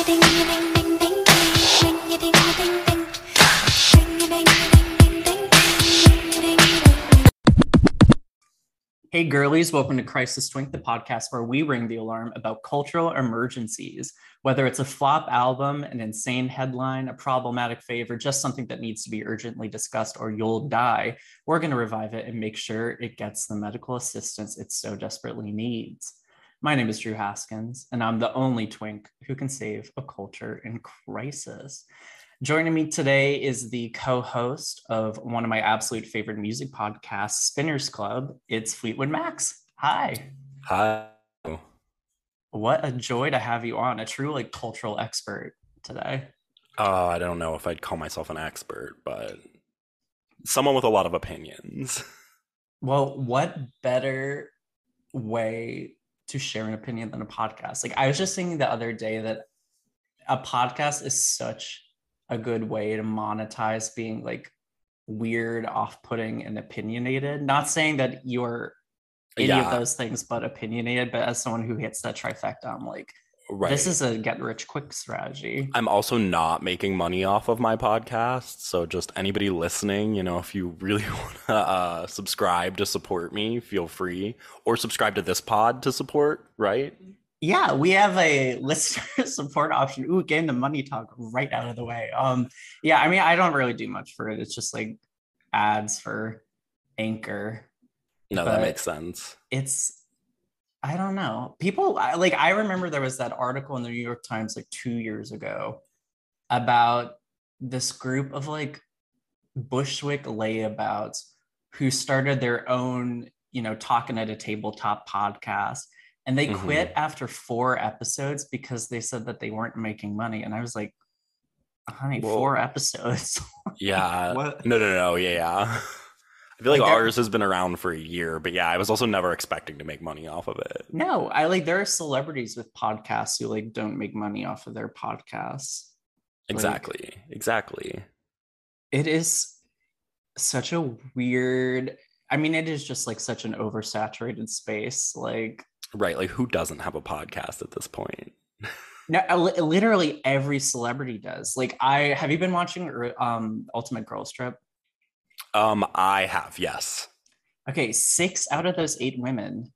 Hey, girlies, welcome to Crisis Twink, the podcast where we ring the alarm about cultural emergencies. Whether it's a flop album, an insane headline, a problematic fave, or just something that needs to be urgently discussed or you'll die, we're going to revive it and make sure it gets the medical assistance it so desperately needs. My name is Drew Haskins, and I'm the only twink who can save a culture in crisis. Joining me today is the co host of one of my absolute favorite music podcasts, Spinners Club. It's Fleetwood Max. Hi. Hi. What a joy to have you on, a true like cultural expert today. Uh, I don't know if I'd call myself an expert, but someone with a lot of opinions. Well, what better way to share an opinion than a podcast? Like, I was just thinking the other day that a podcast is such a good way to monetize being like weird, off-putting, and opinionated. Not saying that you're any Yeah. of those things, but opinionated. But as someone who hits that trifecta, I'm like, Right. this is a get-rich-quick strategy. I'm also not making money off of my podcast, so just anybody listening, you know, if you really want to uh, subscribe to support me, feel free, or subscribe to this pod to support. Right? Yeah, we have a listener support option. Ooh, getting the money talk right out of the way. Um, yeah, I mean, I don't really do much for it. It's just like ads for Anchor. No, But- that makes sense. It's I don't know. People I- like I remember there was that article in the New York Times like 2 years ago about this group of like Bushwick layabouts who started their own, you know, talking at a tabletop podcast and they Mhm. quit after 4 episodes because they said that they weren't making money and I was like honey, Well- 4 episodes. Yeah. What? No, no, no. Yeah, yeah. I feel like, Like, ours has been around for a year, but yeah, I was also never expecting to make money off of it. No, I like there are celebrities with podcasts who like don't make money off of their podcasts. Like- Exactly. Exactly. It is such a weird I mean it is just like such an oversaturated space like Right. Like, who doesn't have a podcast at this point? no, literally every celebrity does. Like I have you been watching um Ultimate Girls Trip? Um, I have, yes. Okay, 6 out of those 8 women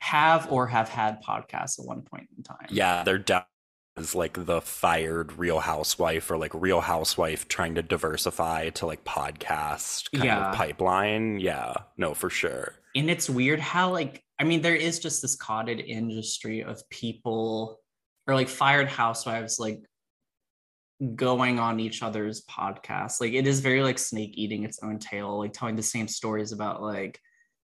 have or have had podcasts at one point in time. Yeah, they're down as like the fired real housewife or like real housewife trying to diversify to like podcast kind Yeah. of pipeline. Yeah, no, for sure. and it's weird how like i mean there is just this cottage industry of people or like fired housewives like going on each other's podcasts like it is very like snake eating its own tail like telling the same stories about like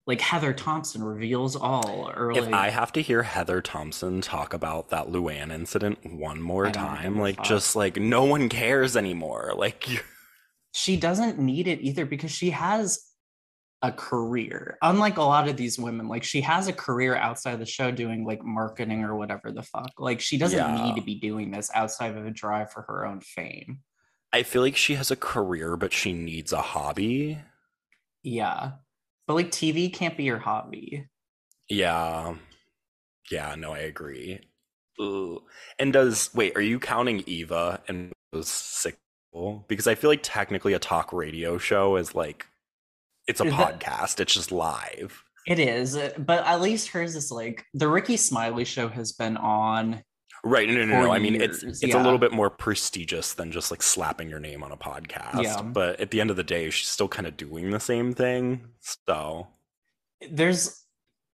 like heather thomson reveals all or If like I have to hear Heather Thomson talk about that Luann incident one more I don't give time, like just like no one cares anymore. Like she doesn't need it either because she has a career unlike a lot of these women like she has a career outside of the show doing like marketing or whatever the fuck like she doesn't Yeah. need to be doing this outside of a drive for her own fame I feel like she has a career, but she needs a hobby. yeah but like tv can't be your hobby Yeah. Yeah, no, I agree. Ooh. And does wait, are you counting Eva and those six people? Because I feel like technically a talk radio show is like it's a Is that- podcast. It's just live. it is uh, but at least hers is like the rickey smiley show has been on Right. No, no, no, no. I mean it's it's a little bit more prestigious than just like slapping your name on a podcast. Yeah. But at the end of the day, she's still kind of doing the same thing. So there's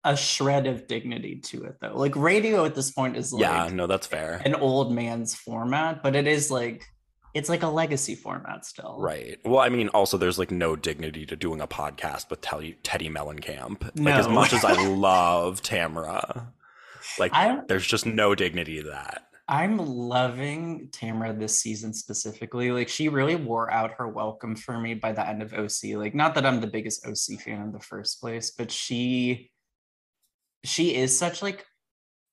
a shred of dignity to it though like radio at this point is like yeah, no, that's fair. an old man's format, but it is like it's like a legacy format still. Right. Well, I mean, also there's like no dignity to doing a podcast with Teddi, Teddi Mellencamp. No. Like as much as I love Tamara, like I'm there's just no dignity to that. I'm loving Tamara this season specifically. Like she really wore out her welcome for me by the end of OC. Like not that I'm the biggest OC fan in the first place, but she she is such like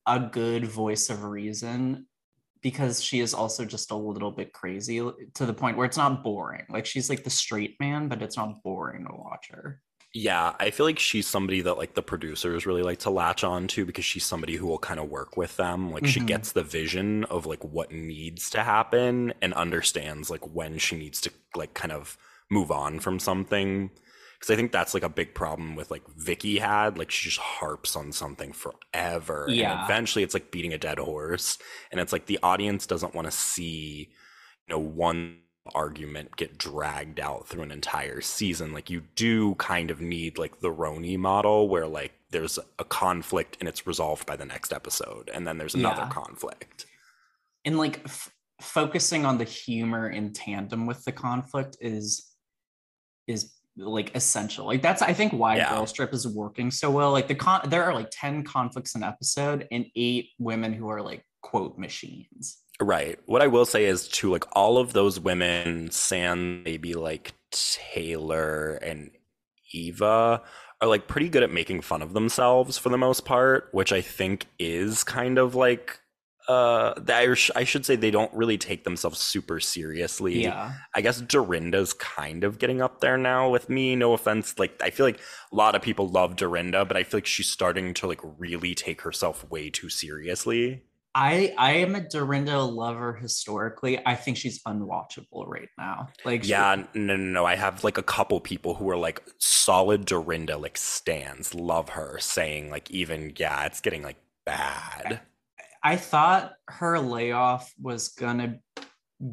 a good voice of reason because she is also just a little bit crazy to the point where it's not boring. Like she's like the straight man, but it's not boring to watch her. Yeah, I feel like she's somebody that like the producers really like to latch on to because she's somebody who will kind of work with them. Like she Mhm. gets the vision of like what needs to happen and understands like when she needs to like kind of move on from something. Because I think that's like a big problem with like Vicki had. Like she just harps on something forever. And eventually it's like beating a dead horse. And it's like the audience doesn't want to see, you know, one argument get dragged out through an entire season. Like you do kind of need like the RHONY model where like there's a conflict and it's resolved by the next episode. And then there's another Yeah. conflict. and like f- focusing on the humor in tandem with the conflict is is like essential like that's i think why Yeah. girls trip is working so well like the con there are like 10 conflicts in an episode and eight women who are like quote machines Right. What I will say is to like all of those women, San, maybe like Taylor and Eva, are like pretty good at making fun of themselves for the most part, which I think is kind of like uh that I I should say they don't really take themselves super seriously. yeah I guess Dorinda's kind of getting up there now with me. No offense. Like, I feel like a lot of people love Dorinda, but I feel like she's starting to like really take herself way too seriously. i i am a dorinda lover historically i think she's unwatchable right now like she- Yeah, no, no, no. I have like a couple people who are like solid Dorinda, like stands, love her, saying like even, yeah, it's getting like bad. I thought her layoff was gonna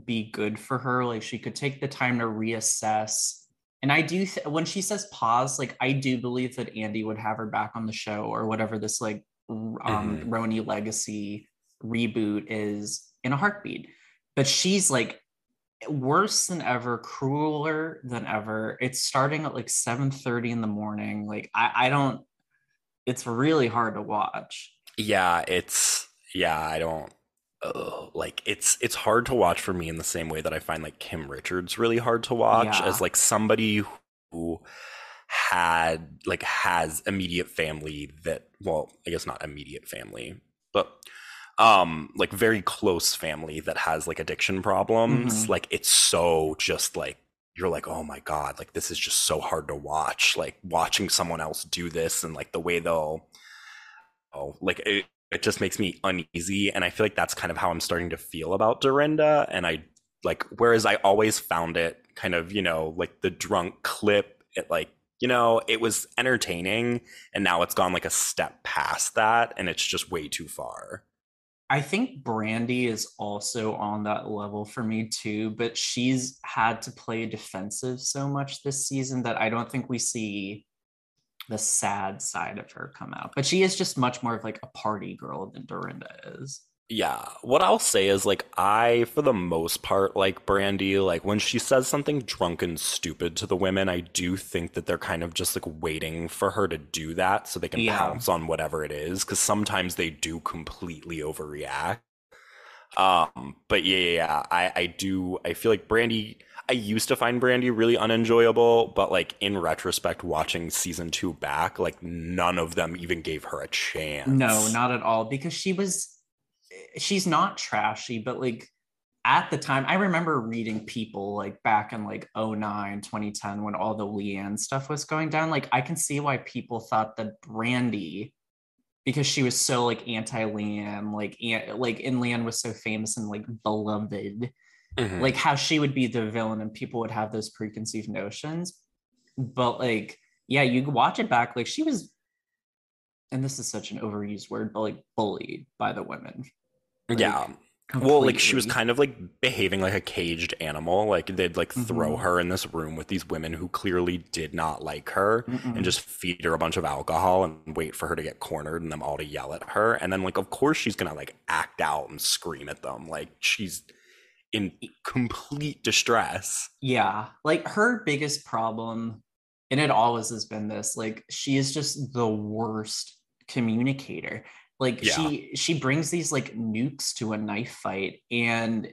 be good for her. Like she could take the time to reassess. And I do th- when she says pause, like I do believe that Andy would have her back on the show or whatever this like um Mhm. RHONY legacy reboot is in a heartbeat. But she's like worse than ever, crueler than ever. It's starting at like 7 30 in the morning. Like I, I don't it's really hard to watch. Yeah, it's yeah, I don't like it's it's hard to watch for me in the same way that I find like Kim Richards really hard to watch Yeah. as like somebody who had like has immediate family that well, I guess not immediate family, but um like very close family that has like addiction problems. Mhm. Like it's so just like you're like, oh my God, like this is just so hard to watch. Like watching someone else do this and like the way they'll oh like it, it just makes me uneasy and i feel like that's kind of how i'm starting to feel about dorinda and i like whereas i always found it kind of you know like the drunk clip it like you know it was entertaining and now it's gone like a step past that and it's just way too far. I think Brandi is also on that level for me too, but she's had to play defensive so much this season that I don't think we see the sad side of her come out. But she is just much more of like a party girl than Dorinda is. yeah what i'll say is like i for the most part like brandi like when she says something drunken stupid to the women i do think that they're kind of just like waiting for her to do that so they can Yeah. pounce on whatever it is because sometimes they do completely overreact um but yeah, yeah i i do i feel like brandi i used to find brandi really unenjoyable but like in retrospect watching season two back like none of them even gave her a chance No, not at all, because she was she's not trashy, but like at the time, I remember reading people like back in like 09, 2010, when all the LeAnn stuff was going down. Like, I can see why people thought that Brandi, because she was so like anti LeAnn, like, an- like, and LeAnn was so famous and like beloved, Mhm. like how she would be the villain and people would have those preconceived notions. But like, yeah, you watch it back, like, she was and this is such an overused word, but like bullied by the women. Like, yeah Well, like she was kind of like behaving like a caged animal. Like they'd like throw Mhm. her in this room with these women who clearly did not like her Mm-mm. and just feed her a bunch of alcohol and wait for her to get cornered and them all to yell at her. And then like of course she's gonna like act out and scream at them. Like she's in complete distress. yeah, like her biggest problem, and it always has been this, like she is just the worst communicator. Like Yeah. she she brings these like nukes to a knife fight and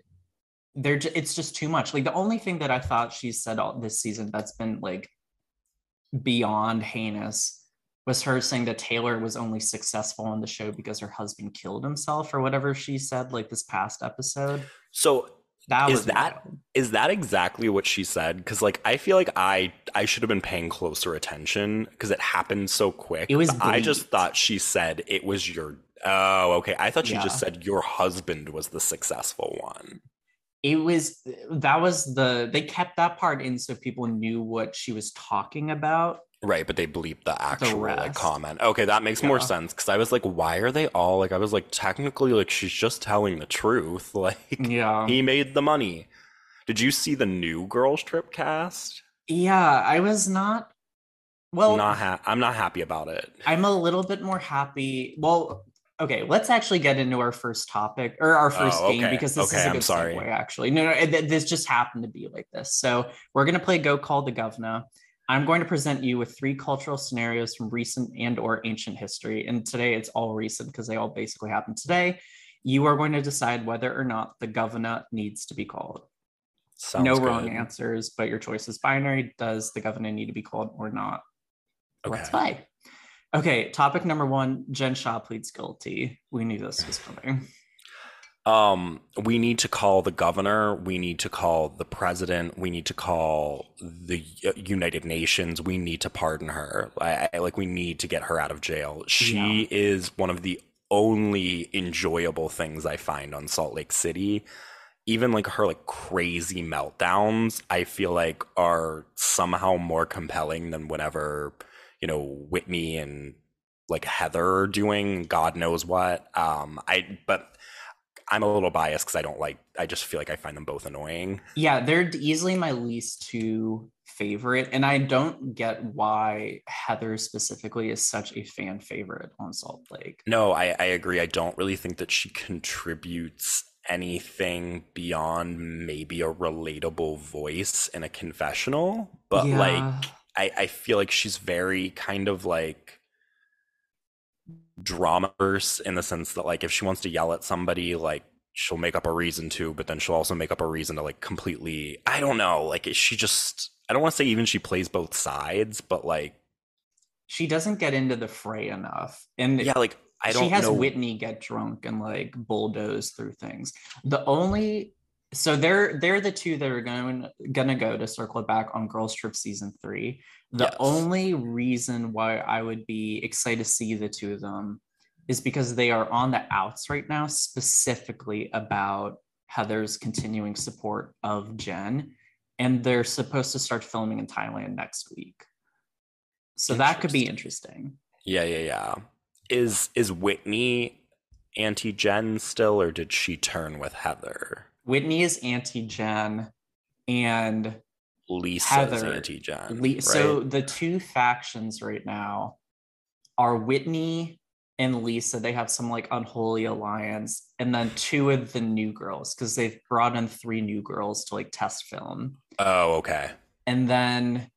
they're it's just too much. Like the only thing that I thought she said all this season that's been like beyond heinous was her saying that Taylor was only successful on the show because her husband killed himself or whatever she said like this past episode. So Is that Is that- wild. Is that exactly what she said? Because like I feel like I I should have been paying closer attention because it happened so quick. It was I just thought she said it was your. Oh, okay. I thought she just said your husband was the successful one. it was that was the they kept that part in so people knew what she was talking about Right, but they bleeped the actual like comment. Okay, that makes more sense because I was like, why are they all like? I was like, technically, like she's just telling the truth. Like yeah he made the money. Did you see the new girls trip cast? yeah i was not well not ha- I'm not happy about it. i'm a little bit more happy well okay let's actually get into our first topic or our oh, first Oh, game because this Okay, is a I'm good sorry. segue actually no no it- this just happened to be like this so we're going to play go call the governor i'm going to present you with three cultural scenarios from recent and or ancient history. And today it's all recent because they all basically happened today. You are going to decide whether or not the governor needs to be called. Sounds no good. wrong answers but your choice is binary. Does the governor need to be called or not? Okay. let's play. Okay topic number one jen shah pleads guilty. We knew this was coming Um, we need to call the governor. We need to call the president. We need to call the United Nations. We need to pardon her. I, I like. We need to get her out of jail. She Yeah. is one of the only enjoyable things I find on Salt Lake City. Even like her like crazy meltdowns, I feel like are somehow more compelling than whenever you know Whitney and like Heather are doing God knows what. Um, I but I'm a little biased because I don't like. I just feel like I find them both annoying. yeah they're easily my least two favorite and i don't get why heather specifically is such a fan favorite on salt lake No, I, I agree. I don't really think that she contributes anything beyond maybe a relatable voice in a confessional. But Yeah. like, I, I feel like she's very kind of like drama verse in the sense that like if she wants to yell at somebody, like she'll make up a reason to, but then she'll also make up a reason to like completely. I don't know. Like she just. I don't want to say even she plays both sides, but like she doesn't get into the fray enough and yeah, like I don't she has know. Whitney get drunk and like bulldoze through things. The only so they're they're the two that are going gonna go to circle it back on Girls Trip season three. The Yes. only reason why I would be excited to see the two of them is because they are on the outs right now, specifically about Heather's continuing support of Jen, and they're supposed to start filming in Thailand next week. So that could be interesting. Yeah, yeah, yeah. Is is Whitney anti Jen still, or did she turn with Heather? Whitney is anti Jen, and Lisa Heather, anti Jen. Le- so the two factions right now are Whitney and Lisa. They have some like unholy alliance, and then two of the new girls because they've brought in three new girls to like test film, oh, okay. and then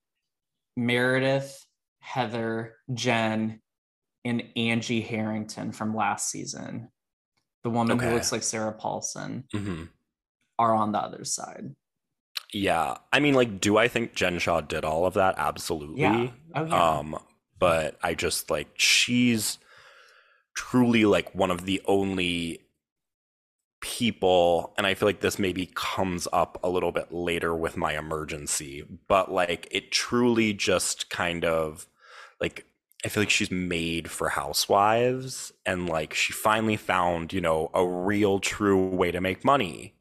Meredith, Heather, Jen, and Angie Harrington from last season, the woman Okay. who looks like Sarah Paulson, hmm are on the other side. Yeah, I mean, like, do I think Jen Shah did all of that? Absolutely. Yeah. Oh yeah. Um, but I just like she's truly like one of the only people, and I feel like this maybe comes up a little bit later with my emergency, but like it truly just kind of like I feel like she's made for housewives, and like she finally found, you know, a real true way to make money.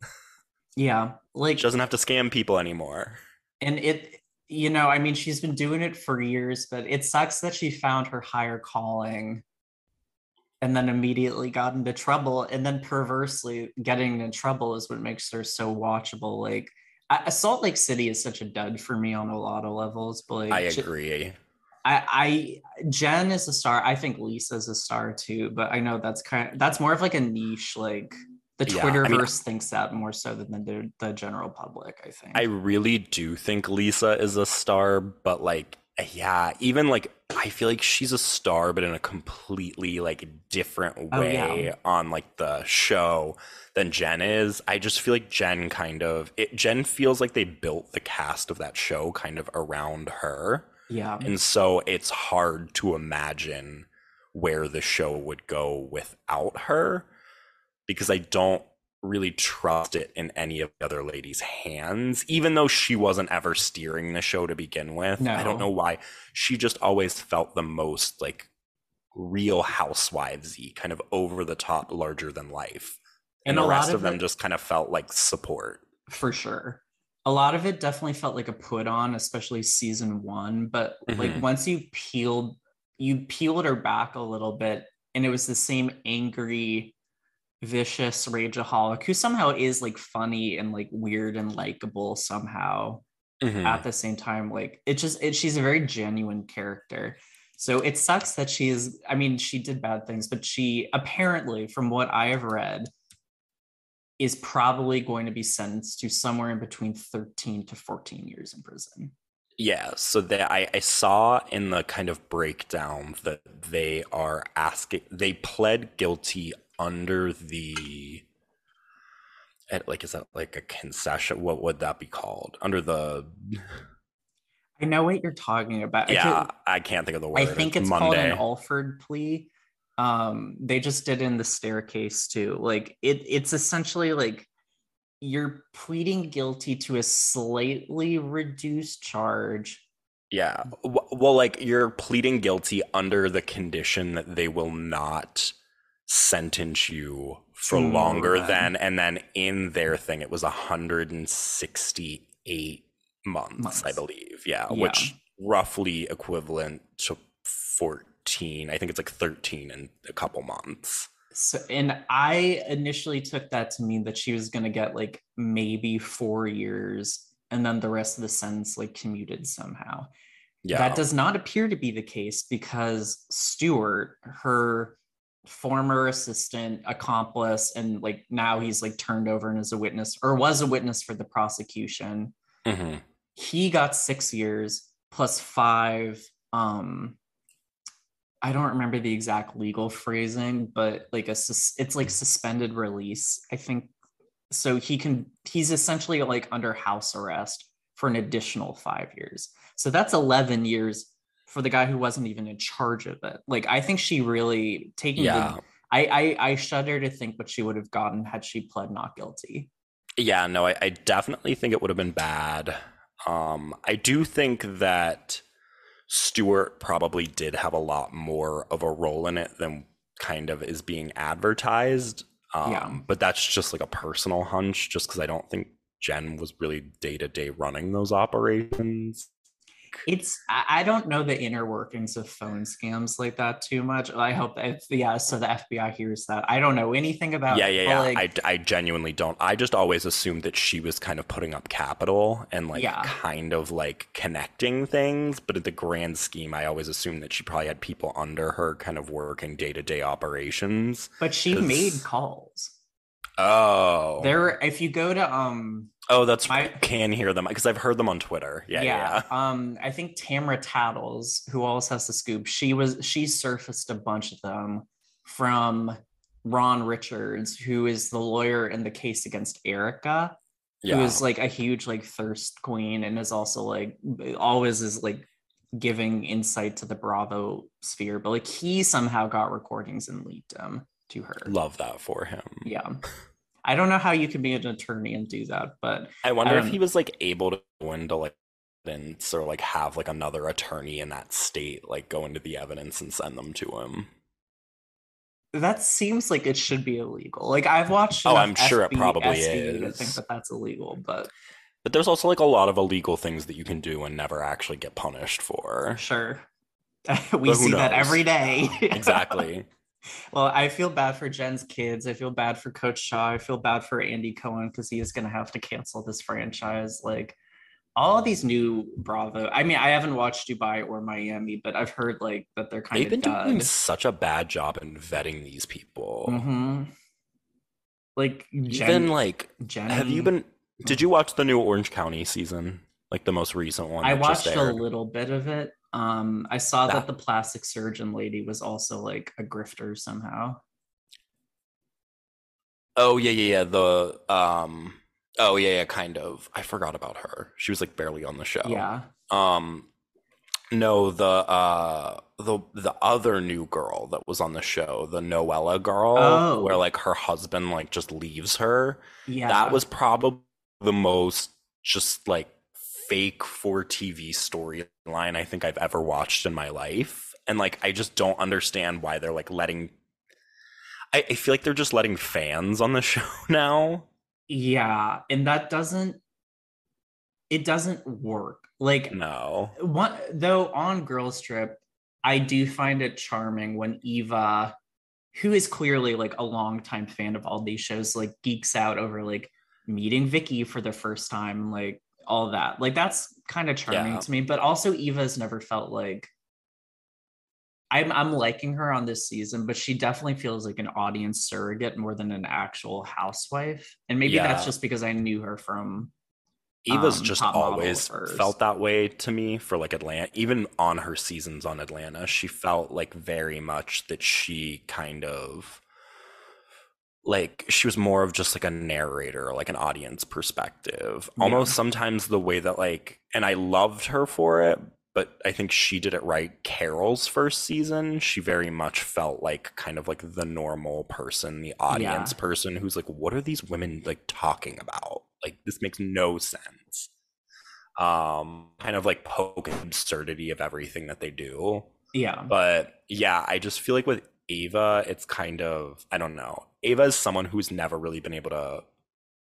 Yeah. Like She doesn't have to scam people anymore. and it you know i mean she's been doing it for years but it sucks that she found her higher calling and then immediately got into trouble and then perversely getting in trouble is what makes her so watchable like I, salt lake city is such a dud for me on a lot of levels but like I agree. I, I jen is a star i think lisa's a star too but i know that's kind of, that's more of like a niche like the Yeah, I mean- twitterverse thinks that more so than the, the general public i think I really do think Lisa is a star, but like, yeah, even like, I feel like she's a star, but in a completely like different Oh, way yeah. on like the show than Jen is. I just feel like Jen kind of, it, Jen feels like they built the cast of that show kind of around her. yeah And so it's hard to imagine where the show would go without her because I don't really trust it in any of the other ladies' hands, even though she wasn't ever steering the show to begin with. No. I don't know why. She just always felt the most like real housewivesy, kind of over the top, larger than life. And, And the rest of of them it- just kind of felt like support. for sure. A lot of it definitely felt like a put on, especially season one. But like Mhm. once you peeled, you peeled her back a little bit, and it was the same angry, vicious rageaholic who somehow is like funny and like weird and likable somehow Mhm. at the same time. Like it just it, she's a very genuine character. So it sucks that she is. I mean, she did bad things, but she apparently, from what I have read, is probably going to be sentenced to somewhere in between 13 to 14 years in prison. Yeah, so that I, I saw in the kind of breakdown that they are asking they pled guilty under the at like is that like a concession? What would that be called? Under the I know what you're talking about. I yeah, could- I can't think of the word. I think it's called an Alford plea. Um, they just did in the staircase too. Like it, it's essentially like you're pleading guilty to a slightly reduced charge. Yeah. Well, like you're pleading guilty under the condition that they will not sentence you for more longer than- than, and then in their thing, it was 168 months, I believe. Yeah, Yeah. Which roughly equivalent to 14. I think it's like 13 in a couple months. So, and I initially took that to mean that she was going to get like maybe four years and then the rest of the sentence like commuted somehow. Yeah. That does not appear to be the case because Stuart, her former assistant, accomplice, and like now he's like turned over and is a witness or was a witness for the prosecution. Mhm. He got six years plus five. Um, I don't remember the exact legal phrasing, but like a sus- it's like suspended release. I think so. He can he's essentially like under house arrest for an additional five years. So that's 11 years for the guy who wasn't even in charge of it. Like, I think she really taking Yeah. the, I, I, I shudder to think what she would have gotten had she pled not guilty. Yeah, no, I, I definitely think it would have been bad. Um, I do think that Stuart probably did have a lot more of a role in it than kind of is being advertised. Um, Yeah. But that's just like a personal hunch, just because I don't think Jen was really day to day running those operations. It's, I, I don't know the inner workings of phone scams like that too much. I hope that, yeah, so the FBI hears that. I don't know anything about yeah, yeah, yeah. like, I, I genuinely don't. I just always assumed that she was kind of putting up capital and like Yeah. kind of like connecting things. But in the grand scheme, I always assumed that she probably had people under her kind of working day to day operations. but she made calls. Oh, There, if you go to, um, oh, that's I- I can hear them because I've heard them on Twitter. Yeah, yeah. Um, I think Tamara Tattles, who always has the scoop, she was she surfaced a bunch of them from Ron Richards, who is the lawyer in the case against Erika, yeah. who is like a huge like thirst queen and is also like always is like giving insight to the Bravo sphere. But like he somehow got recordings and leaked them to her. Love that for him. Yeah. I don't know how you can be an attorney and do that, but I wonder if Um, he was like able to go into like evidence or like have like another attorney in that state like go into the evidence and send them to him. That seems like it should be illegal. Like I've watched. Oh, I'm sure it probably to is. think that that's illegal, but But there's also like a lot of illegal things that you can do and never actually get punished for. sure. we But see that every day. Exactly. well, I feel bad for Jen's kids. I feel bad for Coach Shah. I feel bad for Andy Cohen because he is going to have to cancel this franchise. Like all these new Bravo. I mean, I haven't watched Dubai or Miami, but I've heard like that they're kind They've been of doing such a bad job in vetting these people. hmm Like Even Jen, like Jen. have you been did you watch the new Orange County season? Like the most recent one? I watched a little bit of it. Um, I saw that That- the plastic surgeon lady was also like a grifter somehow. Oh yeah, yeah, yeah. The um oh yeah, yeah, kind of. I forgot about her. She was like barely on the show. Yeah. Um No, the uh the the other new girl that was on the show, the Noella girl, Oh. where like her husband like just leaves her. Yeah. That was probably the most just like fake for TV storyline I think I've ever watched in my life. And like I just don't understand why they're like letting I, I feel like they're just letting fans on the show now. Yeah, and that doesn't it doesn't work. Like No. one though on Girls Trip, I do find it charming when Eva, who is clearly like a longtime fan of all these shows, like geeks out over like meeting Vicki for the first time, like all that. Like that's kind of charming Yeah. to me. But also Eva's never felt like I'm I'm liking her on this season, but she definitely feels like an audience surrogate more than an actual housewife. And maybe that's just because I knew her from Eva's um, just always felt that way to me for like Atlanta. Even on her seasons on Atlanta, she felt like very much that she kind of like she was more of just like a narrator, like an audience perspective. Yeah. Almost sometimes the way that like and I loved her for it, but I think she did it right. Carol's first season, she very much felt like kind of like the normal person, the audience person who's like, what are these women like talking about? Like this makes no sense. Um, kind of like poke absurdity of everything that they do. yeah. But yeah, I just feel like with Ava, it's kind of I don't know. Ava is someone who's never really been able to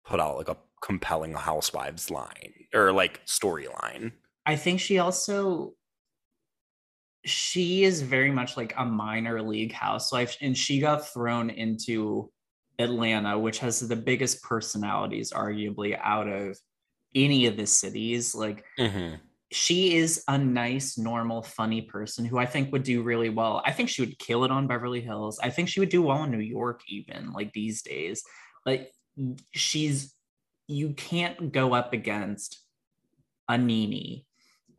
put out like a compelling housewives line or like storyline. I think she also she is very much like a minor league housewife and she got thrown into Atlanta which has the biggest personalities arguably out of any of the cities like Mm-hmm. She is a nice normal funny person who I think would do really well. I think she would kill it on Beverly Hills. I think she would do well in New York even like these days. But she's you can't go up against a NeNe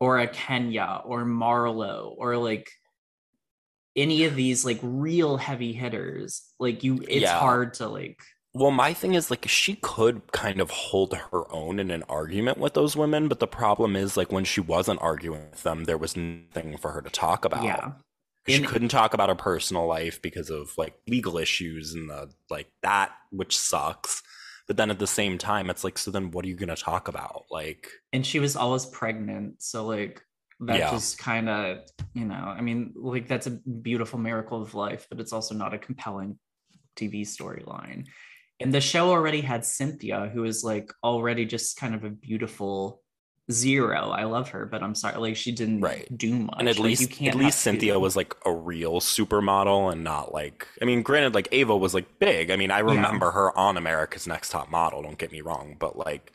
or a Kenya or Marlo or like any of these like real heavy hitters. Like you it's Yeah. hard to like Well, my thing is like she could kind of hold her own in an argument with those women, but the problem is like when she wasn't arguing with them, there was nothing for her to talk about. yeah. She couldn't talk about her personal life because of like legal issues and the like that, which sucks. But then at the same time, it's like, so then what are you going to talk about? Like, and she was always pregnant so like that Yeah. just kind of you know i mean like that's a beautiful miracle of life but it's also not a compelling tv storyline and the show already had cynthia who is like already just kind of a beautiful zero i love her but i'm sorry like she didn't Right. do much and at Like, you least can't at least Cynthia two. was like a real supermodel and not like I mean, granted, like Ava was like big. I mean, I remember her on America's Next Top Model. Don't get me wrong, but like,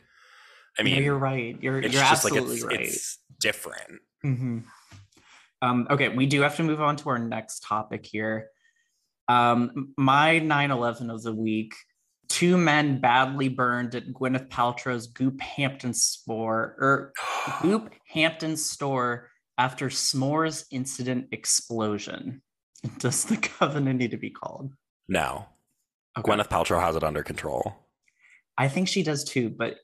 I No, mean, you're right you're, you're just like absolutely it's right it's different. hmm Um, okay, we do have to move on to our next topic here. Um, my 9 11 of the week two men badly burned at Gwyneth Paltrow's Goop Hampton store or er, Goop Hampton store after s'mores incident explosion. Does the covenant need to be called? no, Okay. Gwyneth Paltrow has it under control. I think she does too, but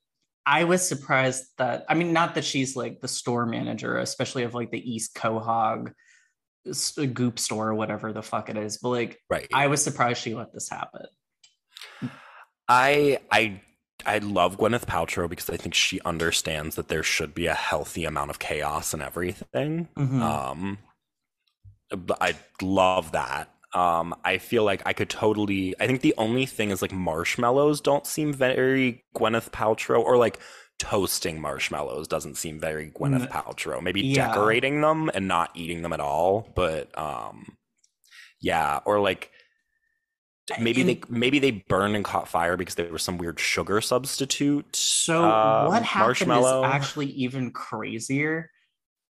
I was surprised that I mean, not that she's like the store manager, especially of like the East s- Goop store or whatever the fuck it is, but like Right. I was surprised she let this happen. I I I love Gwyneth Paltrow because I think she understands that there should be a healthy amount of chaos and everything. Mhm. Um, I love that. Um, I feel like I could totally. I think the only thing is like marshmallows don't seem very Gwyneth Paltrow, or like toasting marshmallows doesn't seem very Gwyneth N- Paltrow. Maybe yeah. decorating them and not eating them at all. But um, yeah, or like maybe they maybe they burned and caught fire because there was some weird sugar substitute. So um, what happened is actually even crazier.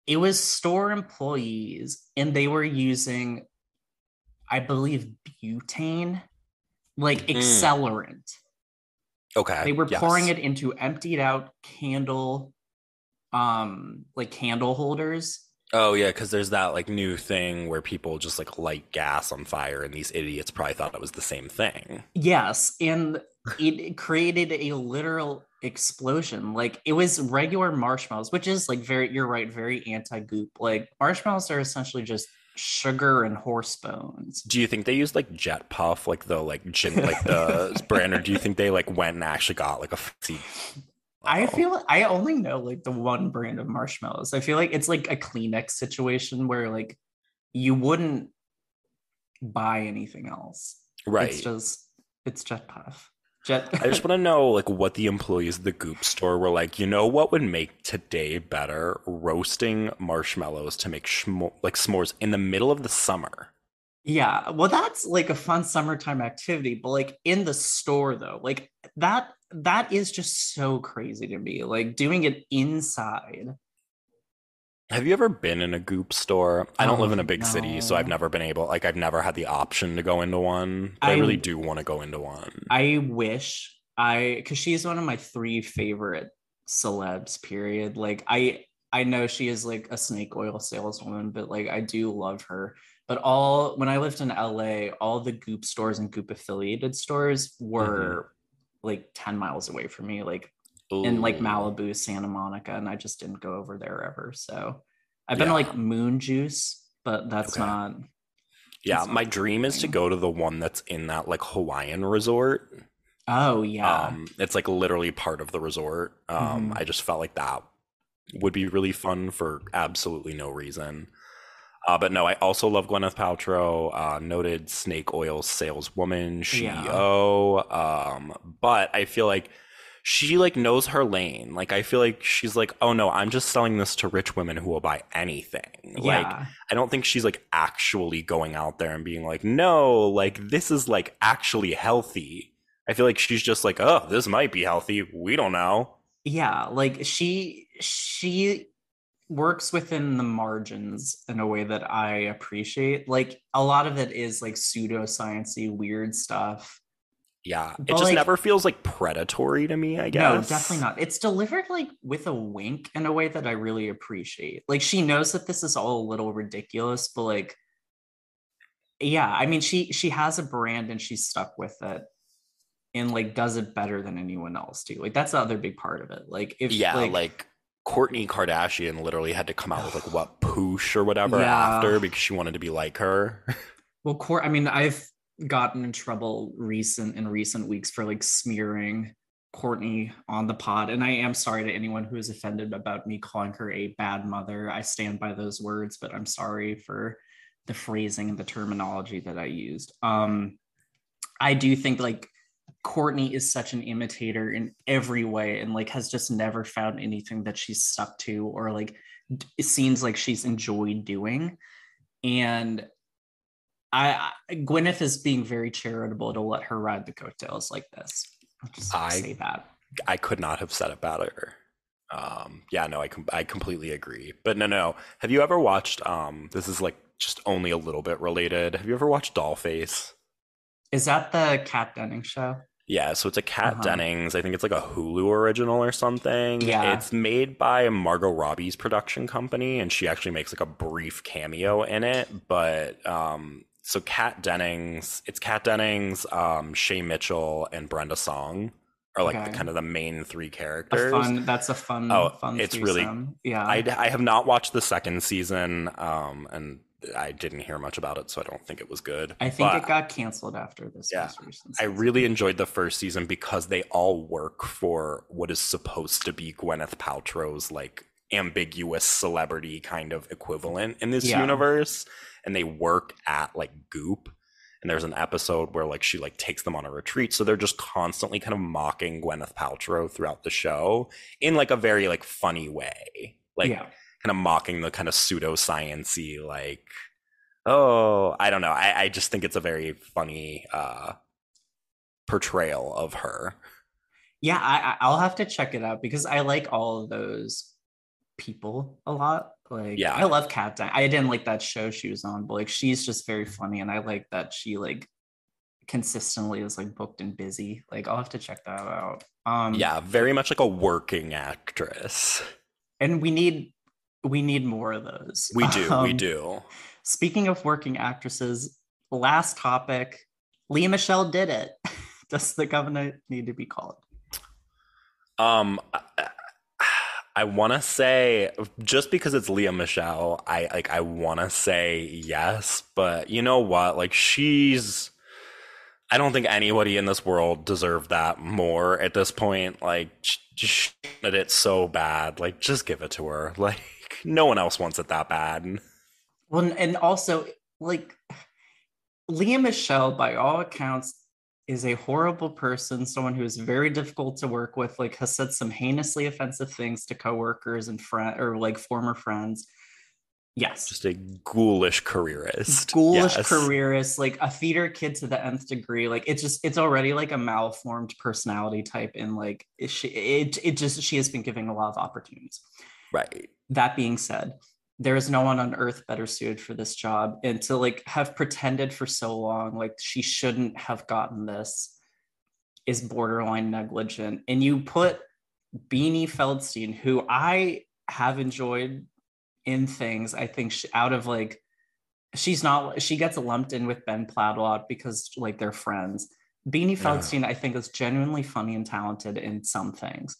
It was store employees, and they were using, I believe, butane, like Mm. accelerant. okay. they were yes. pouring it into emptied out candle um like candle holders Oh yeah, because there's that like new thing where people just like light gas on fire, and these idiots probably thought it was the same thing. Yes, and it created a literal explosion. Like it was regular marshmallows, which is like very you're right, very anti-goop. Like marshmallows are essentially just sugar and horse bones. Do you think they used like Jet Puff, like the like gin, like the brand, or do you think they like went and actually got like a fancy? I feel I only know like the one brand of marshmallows. I feel like it's like a Kleenex situation where like you wouldn't buy anything else. Right. It's just it's Jet Puff. Jet. I just want to know like what the employees of the Goop store were like. You know what would make today better? Roasting marshmallows to make schmo- like s'mores in the middle of the summer. Yeah, well, that's like a fun summertime activity, but like in the store though, like that that is just so crazy to me. Like doing it inside. Have you ever been in a Goop store? I don't Oh, live in a oh, big city, so I've never been able. Like I've never had the option to go into one. But I, I- really do want to go into one. I wish I because she's one of my three favorite celebs, period. Like I I know she is like a snake oil saleswoman, but like I do love her. But all when I lived in LA, all the Goop stores and Goop affiliated stores were mm-hmm. Like 10 miles away from me. Like in like Malibu, Santa Monica, and I just didn't go over there ever. So I've been Yeah. like Moon Juice, but that's Okay. not. Yeah, that's my not dream is to go to the one that's in that like Hawaiian resort. Oh yeah, Um, it's like literally part of the resort. Um, Mhm. I just felt like that would be really fun for absolutely no reason. Uh, but no, I also love Gwyneth Paltrow, uh, noted snake oil saleswoman, CEO. Um, but I feel like she like knows her lane. Like I feel like she's like, oh no, I'm just selling this to rich women who will buy anything. Like yeah, I don't think she's like actually going out there and being like, no, like this is like actually healthy. I feel like she's just like, oh, this might be healthy. We don't know. yeah. Like she she works within the margins in a way that I appreciate. Like a lot of it is like pseudosciency, weird stuff. Yeah. It just like- never feels like predatory to me, I guess. No, definitely not. It's delivered like with a wink in a way that I really appreciate. Like she knows that this is all a little ridiculous, but like yeah, I mean she she has a brand and she's stuck with it and like does it better than anyone else too. Like that's the other big part of it. Like if Yeah, like, like, Kourtney Kardashian literally had to come out with like what poosh or whatever Yeah. after because she wanted to be like her. well Cor- I mean I've gotten in trouble recent in recent weeks for like smearing Kourtney on the pod. And I am sorry to anyone who is offended about me calling her a bad mother. I stand by those words, but I'm sorry for the phrasing and the terminology that I used. Um, I do think like Kourtney is such an imitator in every way and like has just never found anything that she's stuck to or like it seems like she's enjoyed doing. And I, I Gwyneth is being very charitable to let her ride the coattails like this. I'll just I- say that. I could not have said it better. Um, yeah, no, I com- I completely agree. But no, no. Have you ever watched? Um, this is like just only a little bit related. Have you ever watched Dollface? Is that the Kat Denning show? Yeah, so it's a Kat Uh-huh. Dennings. I think it's like a Hulu original or something. Yeah. It's made by Margot Robbie's production company, and she actually makes like a brief cameo in it. But um, so Kat Dennings, it's Kat Dennings, um, Shay Mitchell, and Brenda Song are like the, kind of the main three A characters. fun. That's a fun. Oh, fun. it's really- threesome. Yeah. I, I have not watched the second season, um, and I didn't hear much about it, so I don't think it was good. I think But it got canceled after this Yeah. I really enjoyed the first season because they all work for what is supposed to be Gwyneth Paltrow's like ambiguous celebrity kind of equivalent in this Yeah. universe, and they work at like Goop. And there's an episode where like she like takes them on a retreat, so they're just constantly kind of mocking Gwyneth Paltrow throughout the show in like a very like funny way, like yeah. Kind of mocking the kind of pseudosciency like oh i don't know I, I just think it's a very funny uh portrayal of her Yeah. I, I'll have to check it out because I like all of those people a lot. Like, Yeah. I love. Denning. I didn't like that show she was on, but like, she's just very funny, and I like that she like consistently is like booked and busy. Like, I'll have to check that out. Um, yeah very much like a working actress and we need we need more of those. We do, Um, we do. Speaking of working actresses, last topic Lea Michele did it. Does the governor need to be called? Um, I, I want to say just because it's Lea Michele, I like I want to say yes, but you know what? Like she's I don't think anybody in this world deserved that more at this point. Like sh- she did it so bad. Like just give it to her. Like no one else wants it that bad. Well, and also, like, Lea Michele, by all accounts, is a horrible person, someone who is very difficult to work with, like, has said some heinously offensive things to coworkers and friend or like former friends. Yes. Just a ghoulish careerist. ghoulish Yes. careerist, like a theater kid to the nth degree. Like it's just it's already like a malformed personality type, and like she it it just she has been giving a lot of opportunities. Right. That being said, there is no one on earth better suited for this job, and to like have pretended for so long like she shouldn't have gotten this is borderline negligent. And you put Beanie Feldstein, who I have enjoyed in things, I think she, out of like she's not she gets lumped in with Ben Platt a lot because like they're friends. Beanie Yeah. Feldstein, I think, is genuinely funny and talented in some things.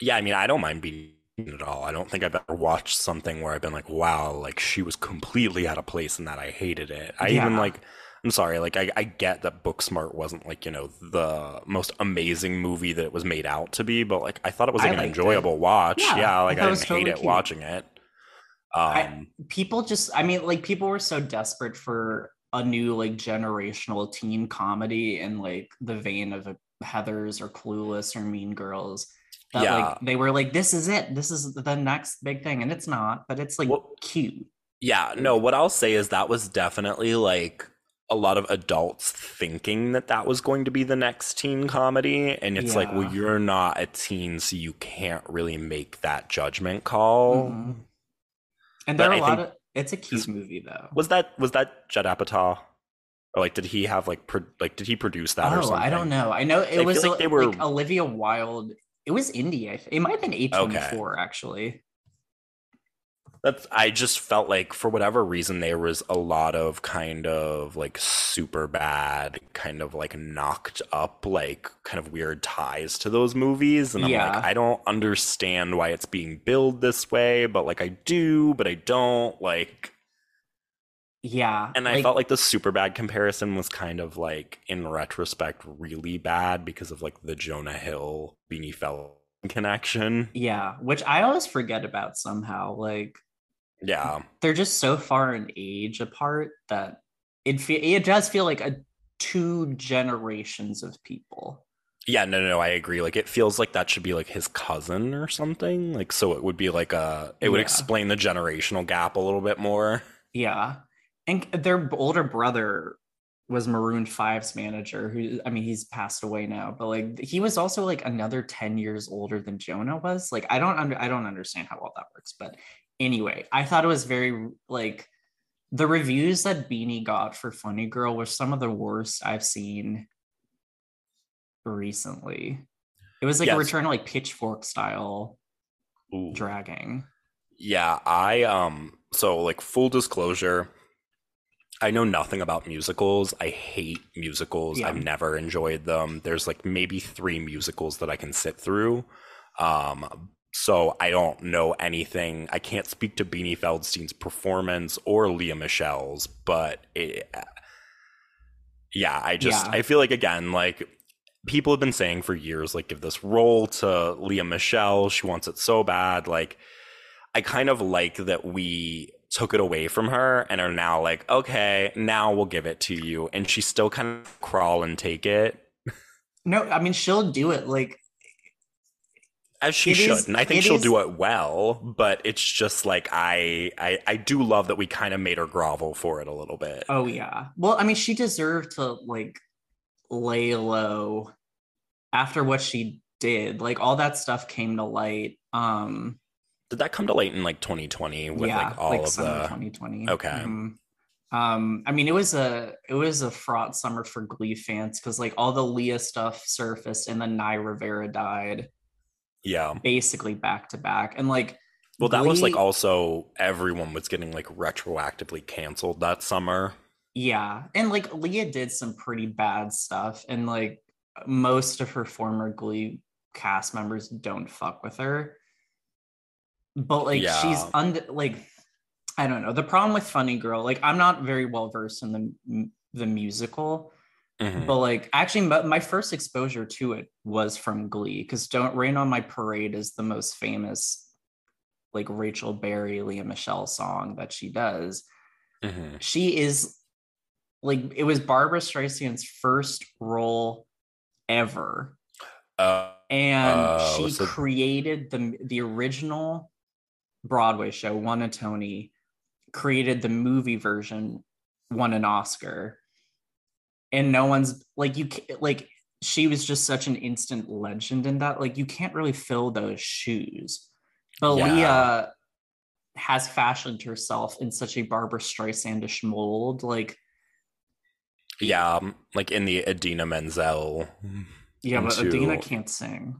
Yeah, I mean, I don't mind being at all. I don't think I've ever watched something where I've been like, wow, like she was completely out of place and that I hated it. I even like, I'm sorry, like I, I get that Booksmart wasn't like, you know, the most amazing movie that it was made out to be, but like I thought it was I like an liked it. enjoyable watch. Yeah, Yeah, like I, it didn't totally hate it cute. watching it. I- Um, People just, I mean, like people were so desperate for a new like generational teen comedy in like the vein of a Heather's or Clueless or Mean Girls. That Yeah. like they were like, this is it. This is the next big thing. And it's not, but it's like Well- cute. Yeah, no, what I'll say is that was definitely like a lot of adults thinking that that was going to be the next teen comedy. And it's like, well, you're not a teen, so you can't really make that judgment call. Mhm. And But there are I a lot of it's a cute movie though. Was that was that Judd Apatow? Or like, did he have like, pro- like, did he produce that or Oh, something? I don't know. I know it feel was like like, they were- like Olivia Wilde. It was indie. It might have been A24 actually. That's I just felt like for whatever reason there was a lot of kind of like super bad, kind of like knocked up, like kind of weird ties to those movies. And I'm Yeah. like, I don't understand why it's being billed this way, but like I do, but I don't. Like Yeah. and I felt like the super bad comparison was kind of like in retrospect really bad because of like the Jonah Hill Beanie Fell connection. Yeah, which I always forget about somehow. Like Yeah. they're just so far in age apart that it fe- it does feel like a two generations of people. Yeah, no, no, no, I agree. Like it feels like that should be like his cousin or something. Like so it would be like a it would Yeah. explain the generational gap a little bit more. Yeah. And their older brother was Maroon 5's manager who I mean he's passed away now, but like he was also like another 10 years older than Jonah was. Like I don't under I don't understand how all that works, but anyway, I thought it was very like the reviews that Beanie got for Funny Girl were some of the worst I've seen recently. It was like a return to like pitchfork style Ooh. dragging. Yeah, I um so like full disclosure, I know nothing about musicals. I hate musicals. Yeah. I've never enjoyed them. There's like maybe 3 musicals that I can sit through. Um so I don't know anything. I can't speak to Beanie Feldstein's performance or Lea Michele's, but it, yeah, I just Yeah. I feel like again like people have been saying for years like give this role to Lea Michele. She wants it so bad like I kind of like that we took it away from her and are now like, okay, now we'll give it to you. And she still kind of crawl and take it No, I mean she'll do it like as she should. is- and I think she'll is- do it well, but it's just like I, I I do love that we kind of made her grovel for it a little bit. Oh yeah. Well, I mean, she deserved to like lay low after what she did. Like all that stuff came to light. Um Did that come to light in like 2020 with yeah, like all of the 2020. Okay. Mhm. Um, I mean, it was a it was a fraught summer for Glee fans because like all the Lea stuff surfaced and then Naya Rivera died yeah. basically back to back. And like Well, that was like also everyone was getting like retroactively canceled that summer. Yeah. And like Lea did some pretty bad stuff. And like most of her former Glee cast members don't fuck with her. But like Yeah. she's un like I don't know. The problem with Funny Girl, like I'm not very well versed in the the musical, Mhm. but like actually my, my first exposure to it was from Glee because Don't Rain on My Parade is the most famous like Rachel Berry, Lea Michele song that she does Mhm. she is like it was Barbra Streisand's first role ever, Uh, and Oh, she so- created the the original Broadway show, won a Tony, created the movie version, won an Oscar, and no one's like you like she was just such an instant legend in that like you can't really fill those shoes, but Yeah. Lea has fashioned herself in such a Barbra Streisandish mold. Like, yeah, um, like in the Idina Menzel. yeah, but into- Idina can't sing.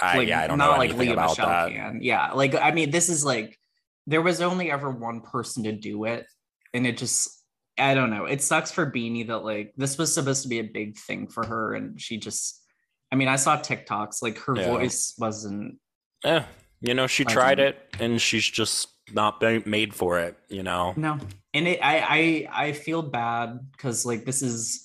I, Like, yeah, I don't not know like Leah about Michelle that. can. Yeah, like I mean, this is like there was only ever one person to do it, and it just I don't know. It sucks for Beanie that like this was supposed to be a big thing for her, and she just. I mean, I saw TikToks. Like her Yeah. voice wasn't. Eh, you know, she tried it, and she's just not made for it. You know. No, and it, I I I feel bad because like this is.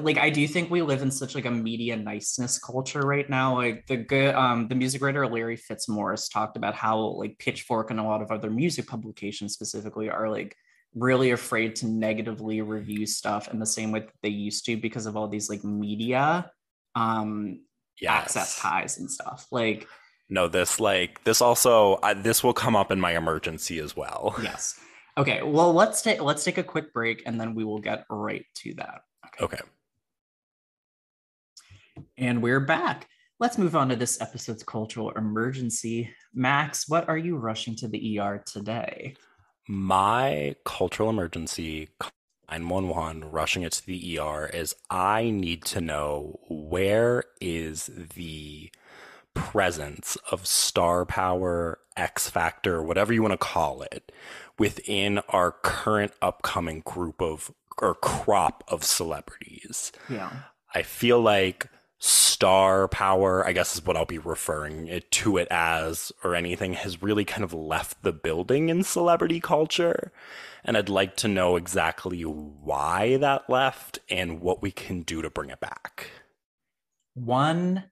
Like I do think we live in such like a media niceness culture right now. Like the good, um, the music writer Larry Fitzmaurice talked about how like Pitchfork and a lot of other music publications specifically are like really afraid to negatively review stuff in the same way that they used to because of all these like media um access ties and stuff. Like No, this like this also this will come up in my emergency as well. yes. Okay, well let's take let's take a quick break and then we will get right to that. Okay. And we're back. Let's move on to this episode's cultural emergency. Max, what are you rushing to the ER today? My cultural emergency 911 rushing it to the ER is I need to know where is the presence of star power, X factor, whatever you want to call it, within our current upcoming group of or crop of celebrities. Yeah. I feel like star power, I guess is what I'll be referring it to it as, or anything, has really kind of left the building in celebrity culture. And I'd like to know exactly why that left and what we can do to bring it back. One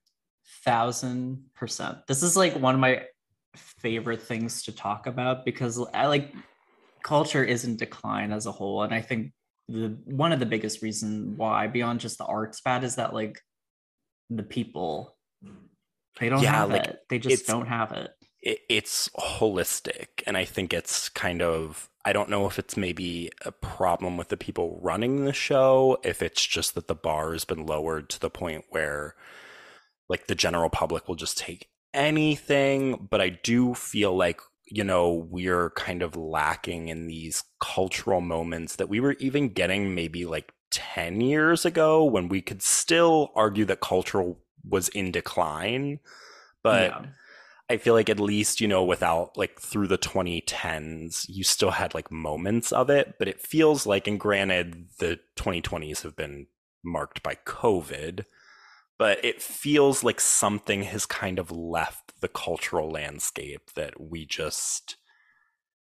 thousand percent. This is like one of my favorite things to talk about because I like culture is in decline as a whole. And I think the one of the biggest reason why, beyond just the arts bad, is that like the people they don't Yeah, have like, it. They just don't have it. it, it's holistic and i think it's kind of i don't know if it's maybe a problem with the people running the show if it's just that the bar has been lowered to the point where like the general public will just take anything but i do feel like you know we're kind of lacking in these cultural moments that we were even getting maybe like 10 years ago when we could still argue that cultural was in decline but yeah. I feel like at least, you know, without like through the 2010s, you still had like moments of it, but it feels like, and granted, the 2020s have been marked by COVID, but it feels like something has kind of left the cultural landscape that we just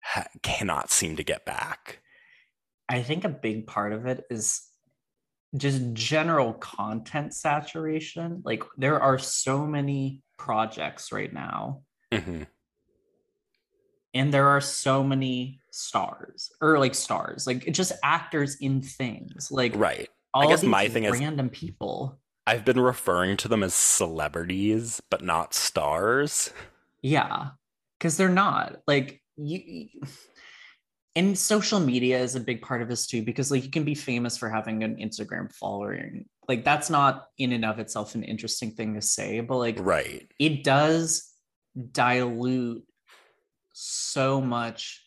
ha- cannot seem to get back. I think a big part of it is just general content saturation. Like there are so many projects right now, hmm and there are so many stars or like stars, like just actors in things. Like Right. all guess these my thing is- random people. I've been referring to them as celebrities, but not stars. Yeah, because they're not like you. And social media is a big part of this too, because like you can be famous for having an Instagram following. Like that's not in and of itself an interesting thing to say, but like Right. it does dilute so much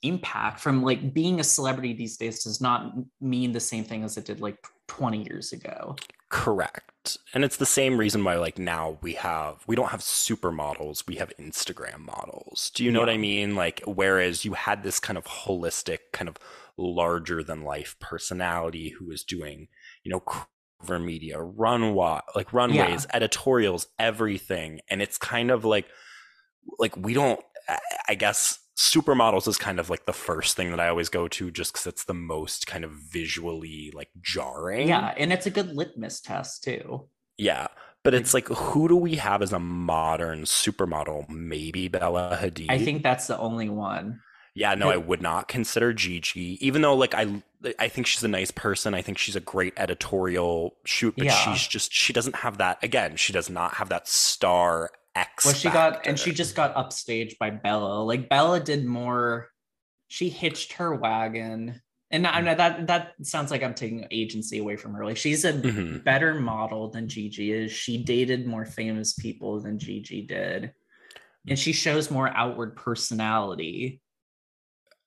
impact from like being a celebrity these days does not mean the same thing as it did like 20 years ago. Correct. And it's the same reason why like now we have we don't have supermodels, we have Instagram models. Do you know yeah. what I mean? Like whereas you had this kind of holistic kind of larger than life personality who was doing, you know, cover media, run like runways, yeah. editorials, everything. And it's kind of like like we don't I guess supermodels is kind of like the first thing that I always go to just because it's the most kind of visually like jarring. Yeah, and it's a good litmus test too. Yeah. But it's like, who do we have as a modern supermodel? Maybe Bella Hadid. I think that's the only one. Yeah, no, I would not consider Gigi, even though like I I think she's a nice person. I think she's a great editorial shoot, but yeah. she's just she doesn't have that again, she does not have that star X. Well, she factor. got and she just got upstaged by Bella. Like Bella did more. She hitched her wagon, and I know that that sounds like I'm taking agency away from her. Like she's a mm-hmm. better model than Gigi is. She dated more famous people than Gigi did, and she shows more outward personality.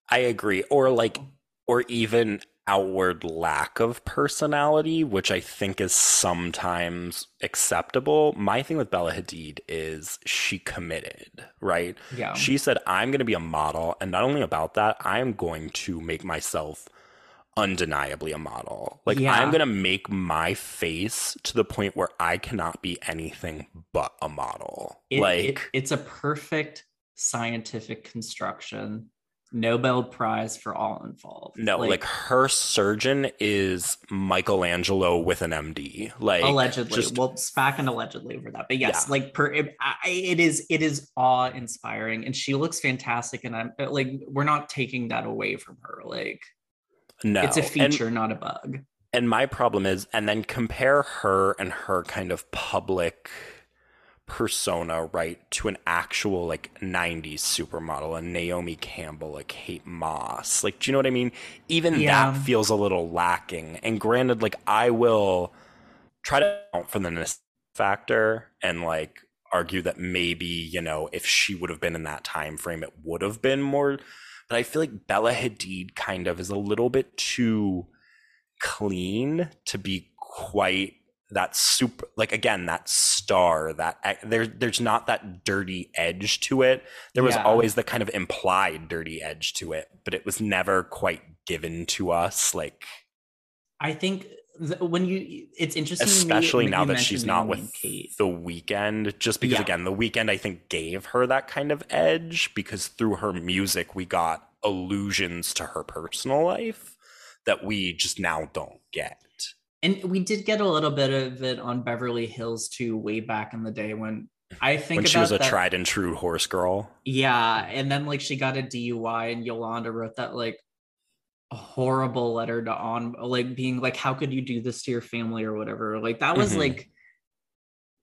I agree, or like, or even outward lack of personality, which I think is sometimes acceptable. My thing with Bella Hadid is she committed, right? Yeah. She said, I'm going to be a model. And not only about that, I'm going to make myself undeniably a model. Like, yeah. I'm going to make my face to the point where I cannot be anything but a model. It, like, it, it's a perfect scientific construction Nobel Prize for all involved. No, like, like, her surgeon is Michelangelo with an MD. Like allegedly, just, well, SPAC and allegedly over that, but yes, yeah. like per, it, it is it is awe inspiring, and she looks fantastic. And I'm uh, like, we're not taking that away from her. Like, no, it's a feature, and, not a bug. And my problem is, and then compare her and her kind of public persona, right, to an actual like 90s supermodel, a Naomi Campbell, a Kate Moss. Like, do you know what I mean? Even yeah. that feels a little lacking. And granted, like, I will try to account for the factor and like argue that maybe, you know, if she would have been in that time frame, it would have been more. But I feel like Bella Hadid kind of is a little bit too clean to be quite that super like again that star that there there's not that dirty edge to it there was yeah. always the kind of implied dirty edge to it but it was never quite given to us like i think th- when you it's interesting especially now that she's not with Kate. the Weeknd just because yeah. again the Weeknd i think gave her that kind of edge because through her music we got allusions to her personal life that we just now don't get and we did get a little bit of it on Beverly Hills too, way back in the day when I think when she was a that, tried and true horse girl. Yeah, and then like she got a DUI, and Yolanda wrote that like horrible letter to on like being like, "How could you do this to your family or whatever?" Like that was mm-hmm. like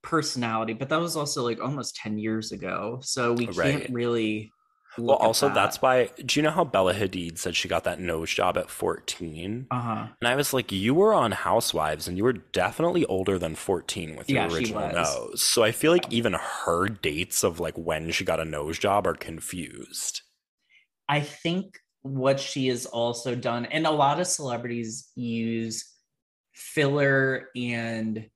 personality, but that was also like almost ten years ago, so we right. can't really well, also that. that's why. Do you know how Bella Hadid said she got that nose job at fourteen? Uh huh. And I was like, you were on Housewives, and you were definitely older than fourteen with your yeah, original nose. So I feel like even her dates of like when she got a nose job are confused. I think what she has also done, and a lot of celebrities use filler and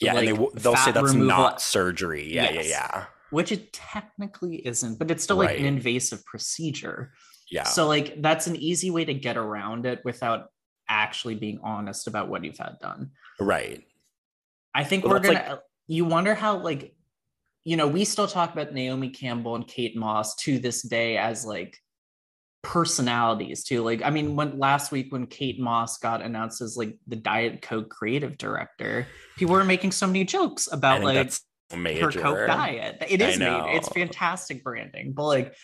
yeah, like, and they, they'll say that's removal. not surgery. Yeah, yes. yeah, yeah which it technically isn't, but it's still like an invasive procedure. Yeah. So like that's an easy way to get around it without actually being honest about what you've had done. Right. I think well, we're gonna like... you wonder how like you know, we still talk about Naomi Campbell and Kate Moss to this day as like personalities too. Like, I mean, when last week when Kate Moss got announced as like the Diet Coke creative director, people were making so many jokes about like major. her Coke diet. It is made. It's fantastic branding. But like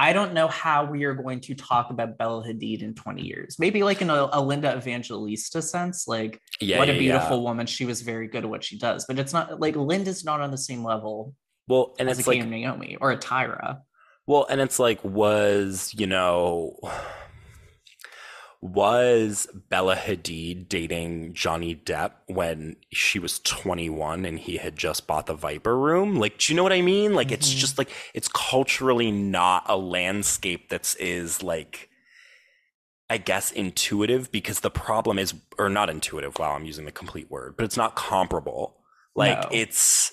I don't know how we are going to talk about Bella Hadid in 20 years. Maybe like in a, a Linda Evangelista sense, like yeah, what a beautiful yeah. woman. She was very good at what she does, but it's not like Linda's not on the same level. Well, and it's like Naomi or a Tyra. Well, and it's like was you know was Bella Hadid dating Johnny Depp when she was 21 and he had just bought the Viper Room? Like, do you know what I mean? Like, mm-hmm. it's just like, it's culturally not a landscape that's is like, I guess intuitive because the problem is or not intuitive, wow, I'm using the complete word, but it's not comparable. Like No. it's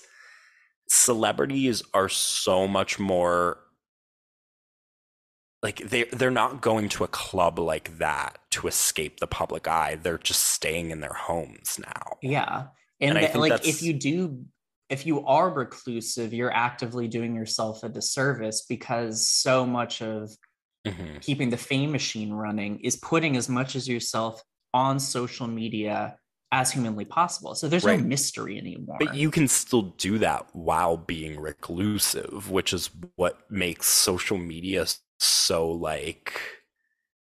celebrities are so much more like they they're not going to a club like that to escape the public eye. They're just staying in their homes now. Yeah. And, And think like that's- if you do if you are reclusive, you're actively doing yourself a disservice because so much of Mhm. keeping the fame machine running is putting as much as yourself on social media as humanly possible. So there's Right. no mystery anymore. But you can still do that while being reclusive, which is what makes social media so like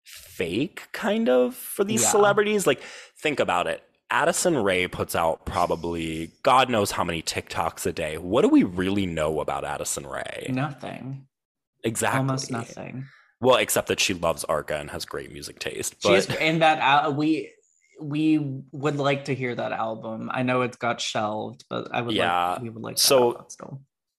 fake kind of for these Yeah. celebrities. Like think about it. Addison Rae puts out probably God knows how many TikToks a day. What do we really know about Addison Rae? nothing. Exactly. Almost nothing. Well, except that she loves Arca and has great music taste. But is and that al- we we would like to hear that album. I know it's got shelved, but I would Yeah, like we would like that so-.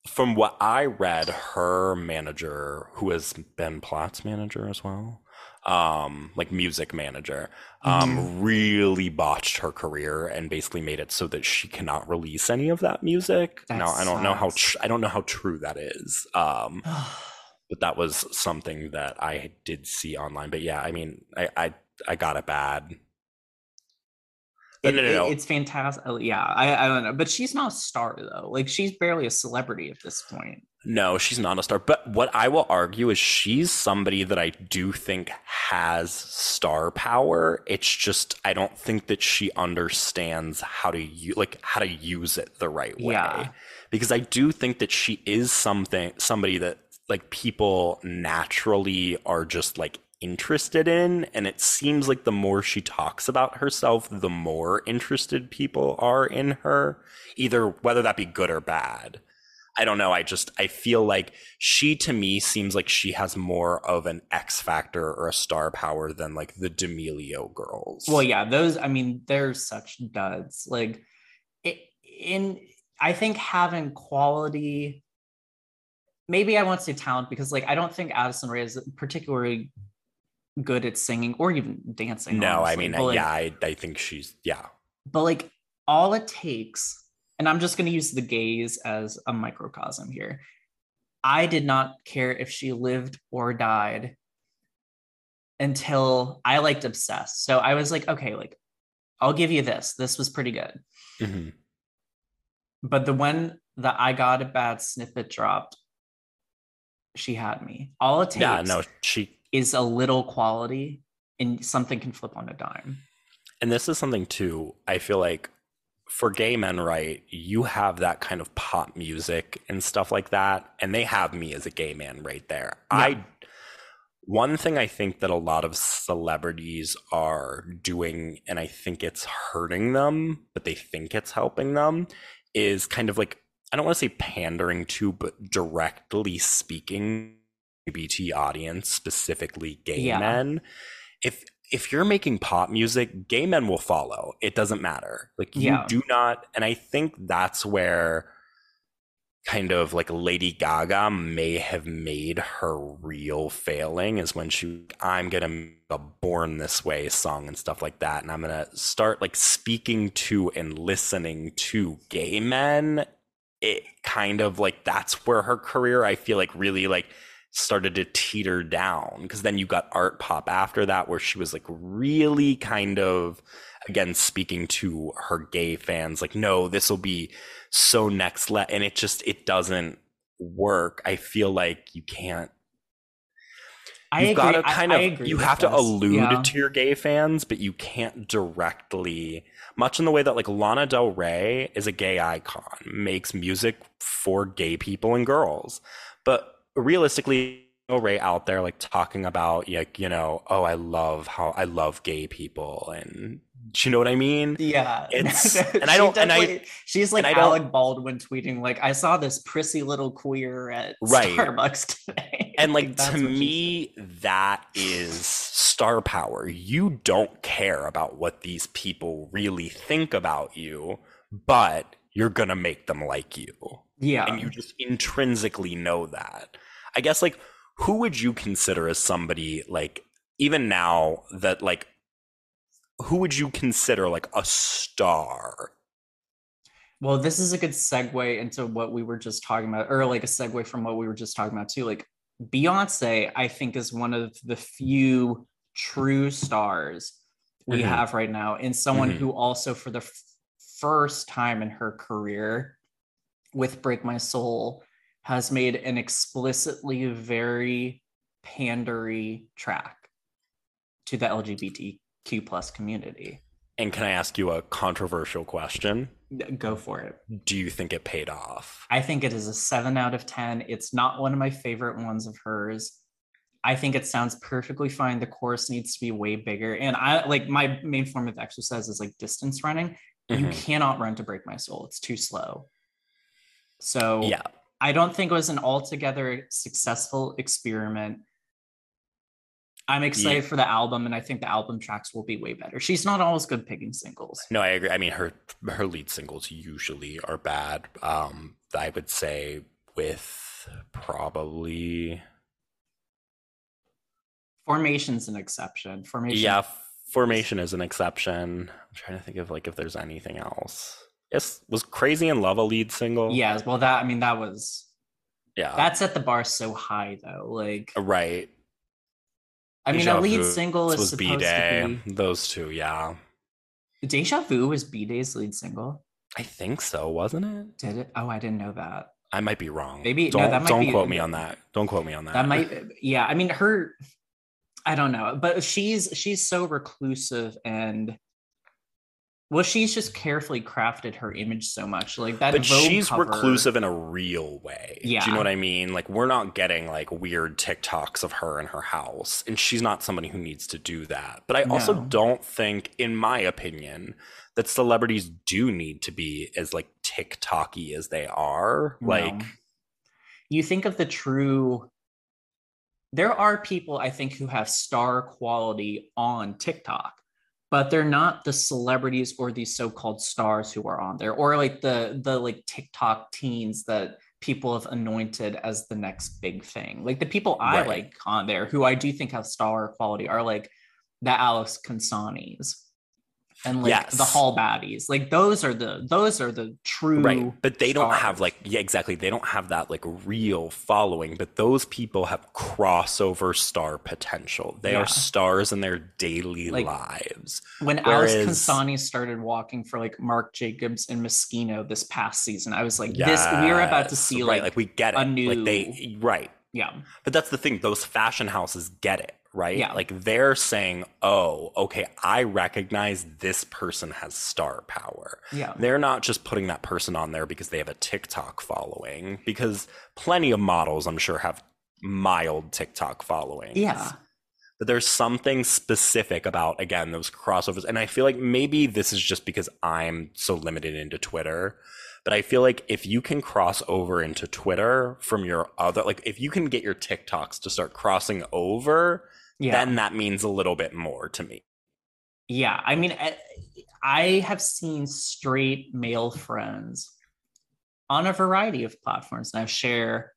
From what I read, her manager, who has been Platt's manager as well, um, like music manager, um, Mm-hmm. really botched her career and basically made it so that she cannot release any of that music. That now I don't know how tr- I don't know how true that is. Um, but that was something that I did see online. But yeah, I mean, I I, I got it bad. It- no, no, it- no. it's fantastic. Oh, Yeah, I, I don't know, but she's not a star though. Like she's barely a celebrity at this point. No, she's not a star. But what I will argue is she's somebody that I do think has star power. It's just I don't think that she understands how to use like how to use it the right way. Yeah. Because I do think that she is something somebody that like people naturally are just like interested in and it seems like the more she talks about herself the more interested people are in her either whether that be good or bad I don't know. I just I feel like she to me seems like she has more of an X factor or a star power than like the D'Amelio girls. Well, yeah, those. I mean, they're such duds. Like, in I think having quality. Maybe I won't say talent because, like, I don't think Addison Rae is particularly good at singing or even dancing. no, I mean, But, like, yeah, I, I think she's yeah. but like all it takes and i'm just going to use the gays as a microcosm here i did not care if she lived or died until i liked obsessed so i was like okay like i'll give you this this was pretty good Mhm. but the when the i got a bad snippet dropped she had me all it takes Yeah, no, she is a little quality and something can flip on a dime. And this is something too i feel like for gay men right you have that kind of pop music and stuff like that and they have me as a gay man right there. I one thing i think that a lot of celebrities are doing and i think it's hurting them but they think it's helping them is kind of like i don't want to say pandering to but directly speaking LGBT audience specifically gay Yeah. men if if you're making pop music, gay men will follow. It doesn't matter. Like you Yeah. do not, and I think that's where kind of like Lady Gaga may have made her real failing is when she I'm gonna make a born this way song and stuff like that. And I'm gonna start like speaking to and listening to gay men. It kind of like that's where her career I feel like really like started to teeter down because then you got art pop after that where she was like really kind of again speaking to her gay fans like no this will be so next le and it just it doesn't work i feel like you can't I you've got to kind I of agree you have to this. allude Yeah. to your gay fans but you can't directly much in the way that like lana del rey is a gay icon makes music for gay people and girls but realistically Rey out there like talking about like you know oh i love how i love gay people and do you know what i mean Yeah, It's- and I don't- and I- she's like Alec Baldwin tweeting like, "I saw this prissy little queer at Right. Starbucks today." and like that's to me that is star power you don't care about what these people really think about you but you're gonna make them like you. Yeah, and you just intrinsically know that i guess like who would you consider as somebody like even now that like who would you consider like a star? Well, this is a good segue into what we were just talking about, or like a segue from what we were just talking about too. Like Beyonce, I think, is one of the few true stars we mm-hmm. have right now, and someone mm-hmm. who also, for the f- first time in her career, with Break My Soul, has made an explicitly very pandery track to the LGBTQ plus community. And can I ask you a controversial question? Go for it. Do you think it paid off? I think it is a seven out of 10. It's not one of my favorite ones of hers. I think it sounds perfectly fine. The chorus needs to be way bigger. And I like my main form of exercise is like distance running. Mm-hmm. You cannot run to break my soul, it's too slow. So, yeah, I don't think it was an altogether successful experiment. I'm excited yeah. for the album, and I think the album tracks will be way better. She's not always good picking singles. No, I agree. I mean, her her lead singles usually are bad. Um, I would say with probably Formation's an exception. Formation, yeah, Formation is an exception. I'm trying to think of like if there's anything else. Yes, was Crazy in Love a lead single? Yeah, well, that I mean that was yeah. That set the bar so high though. Like uh, right. I mean, a lead Vu single is supposed B-Day. to be those two. Yeah. Deja Vu was B Day's lead single. I think so, wasn't it? Did it? Oh, I didn't know that. I might be wrong. Maybe don't no, don't be, quote me on that. Don't quote me on that. That might yeah. I mean her I don't know, but she's she's so reclusive and well, she's just carefully crafted her image so much, like that. But Vogue she's cover, reclusive in a real way. Yeah, do you know what I mean? Like we're not getting like weird TikToks of her in her house, and she's not somebody who needs to do that. But I no. also don't think, in my opinion, that celebrities do need to be as like TikToky as they are. No. Like, you think of the true. There are people I think who have star quality on TikTok but they're not the celebrities or these so-called stars who are on there or like the the like tiktok teens that people have anointed as the next big thing like the people i right. like on there who i do think have star quality are like the Alex Consanis and like yes. the hall baddies. Like those are the those are the true right but they stars. don't have like yeah exactly they don't have that like real following but those people have crossover star potential. They yeah. are stars in their daily like, lives. when Whereas, Alex Consani started walking for like marc jacobs and moschino this past season i was like yes, this we're about to see right, like like we get it a new like they right. Yeah. But that's the thing those fashion houses get it right? Yeah. Like they're saying, oh, okay, I recognize this person has star power. Yeah. They're not just putting that person on there because they have a TikTok following, because plenty of models, I'm sure, have mild TikTok following. Yeah. But there's something specific about, again, those crossovers. And I feel like maybe this is just because I'm so limited into Twitter. But I feel like if you can cross over into Twitter from your other, like if you can get your TikToks to start crossing over yeah. then that means a little bit more to me. Yeah. I mean, I have seen straight male friends on a variety of platforms now share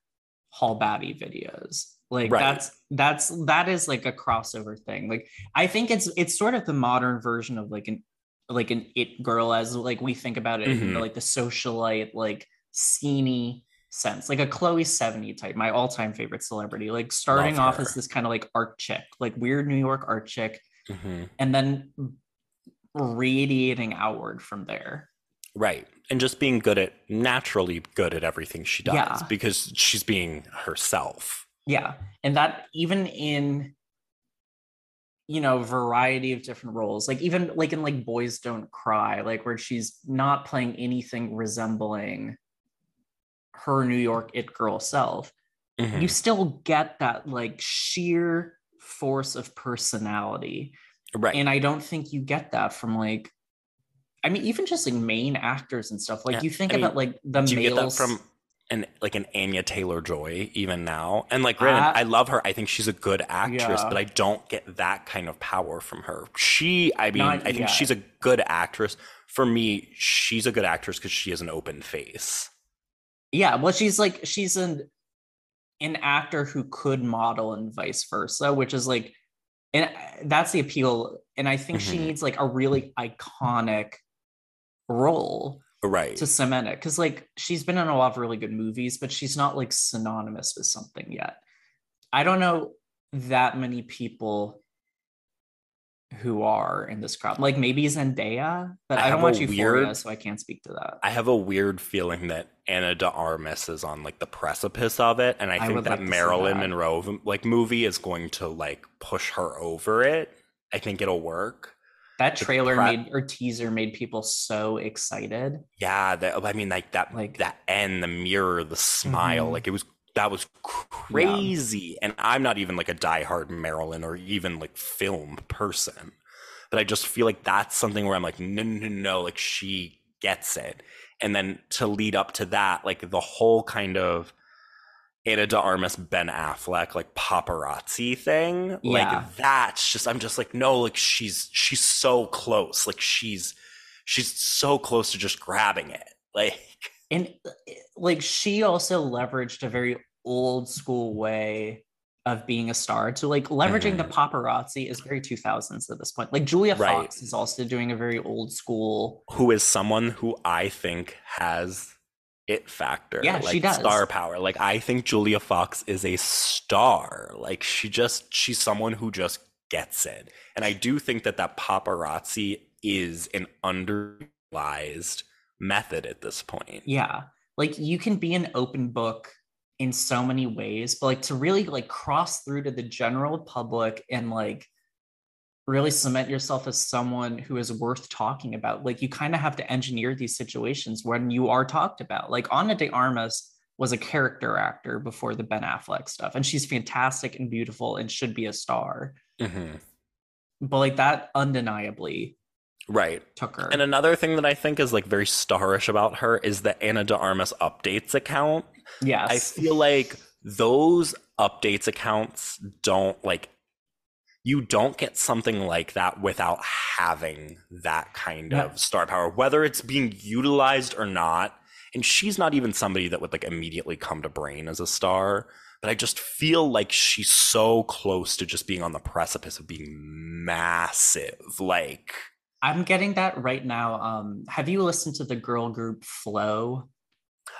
Hall Baddie videos. Like right. that's that's that is like a crossover thing. Like I think it's it's sort of the modern version of like an like an it girl as like we think about it mm-hmm. like the socialite like sceney sense, like a Chloe Sevigny type, my all-time favorite celebrity. Like starting off as this kind of like art chick, like weird New York art chick, mm-hmm. and then radiating outward from there. Right. And just being good at naturally good at everything she does yeah. because she's being herself. Yeah. And that even in you know variety of different roles like even like in like boys don't cry like where she's not playing anything resembling her New York it girl self, mm-hmm. you still get that like sheer force of personality. Right. And I don't think you get that from like I mean, even just like main actors and stuff. Like yeah. you think I about mean, like the do males. You get that from an like an Anya Taylor Joy even now. And like granted, I love her. I think she's a good actress, yeah. but I don't get that kind of power from her. She, I mean, Not I think yet. she's a good actress. For me, she's a good actress because she has an open face. Yeah, well, she's like she's an an actor who could model and vice versa, which is like and that's the appeal. And I think mm-hmm. she needs like a really iconic role right to cement it because like she's been in a lot of really good movies but she's not like synonymous with something yet i don't know that many people who are in this crowd like maybe zendaya but i, I don't watch euphoria weird, so i can't speak to that i have a weird feeling that ana de armas is on like the precipice of it and i, I think that like marilyn that. monroe like movie is going to like push her over it i think it'll work that trailer pre- made or teaser made people so excited. Yeah, that, I mean, like that, like that end, the mirror, the smile, mm-hmm. like it was that was crazy. Yeah. And I'm not even like a diehard Marilyn or even like film person, but I just feel like that's something where I'm like, no, no, no, like she gets it. And then to lead up to that, like the whole kind of Ana de Armas, Ben Affleck, like paparazzi thing. Yeah. Like that's just I'm just like, no, like she's she's so close. Like she's she's so close to just grabbing it. Like and like she also leveraged a very old school way of being a star. So like leveraging mm-hmm. the paparazzi is very 2000s at this point. Like Julia right. Fox is also doing a very old school. Who is someone who I think has it factor. Yeah, like she does. Star power. Like I think Julia Fox is a star. Like she just she's someone who just gets it. And I do think that that paparazzi is an underutilized method at this point. Yeah. Like you can be an open book in so many ways, but like to really like cross through to the general public and like really cement yourself as someone who is worth talking about. Like you kind of have to engineer these situations when you are talked about. Like Ana de Armas was a character actor before the Ben Affleck stuff, and she's fantastic and beautiful and should be a star. Mm-hmm. But like that undeniably right took her. And another thing that I think is like very starish about her is the Ana de Armas updates account. Yes. I feel like those updates accounts don't like you don't get something like that without having that kind yeah. of star power, whether it's being utilized or not. And she's not even somebody that would like immediately come to brain as a star. But I just feel like she's so close to just being on the precipice of being massive. Like I'm getting that right now. Um, have you listened to the girl group FLO?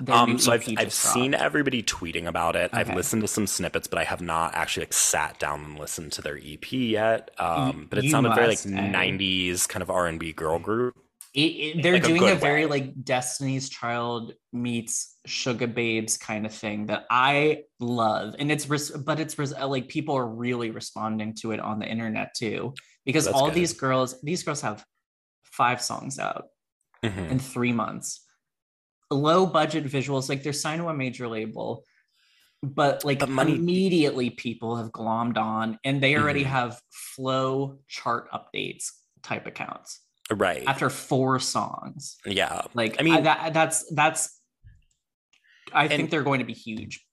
Um, so I've I've seen everybody tweeting about it. Okay. I've listened to some snippets, but I have not actually like sat down and listened to their EP yet. Um, but it you sounded must, very like '90s kind of R and B girl group. It, it, they're like doing a, a very like Destiny's Child meets Sugababes kind of thing that I love, and it's res- but it's res- like people are really responding to it on the internet too because That's all good. these girls these girls have five songs out mm-hmm. in three months. Low budget visuals like they're signed to a major label but like but money- immediately people have glommed on and they already mm-hmm. have flow chart updates type accounts right. after four songs. Yeah. Like i mean I, that, that's that's i and, think they're going to be huge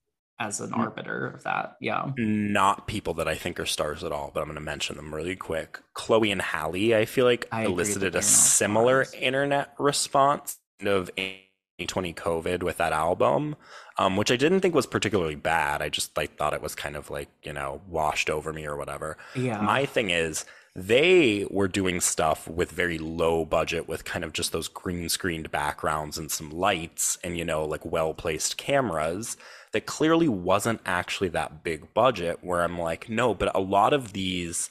as an arbiter of that yeah not people that i think are stars at all but i'm going to mention them really quick chloe and Halle, i feel like I elicited a similar stars. internet response of 2020 COVID with that album, um, which I didn't think was particularly bad. I just like thought it was kind of like you know washed over me or whatever. Yeah. My thing is they were doing stuff with very low budget with kind of just those green screened backgrounds and some lights and you know like well placed cameras that clearly wasn't actually that big budget where i'm like no but a lot of these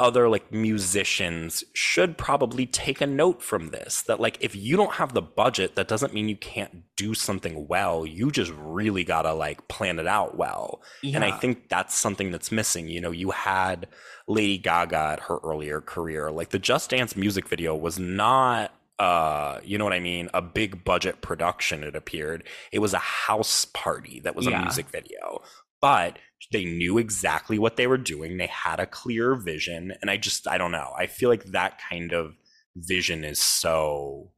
other like musicians should probably take a note from this that like if you don't have the budget that doesn't mean you can't do something well. You just really got to like plan it out well. Yeah. and i think that's something that's missing you know you had lady gaga at her earlier career. Like the just dance music video was not uh you know what i mean? A big budget production it appeared. It was a house party that was yeah. a music video. But they knew exactly what they were doing. They had a clear vision and i just i don't know. I feel like that kind of vision is so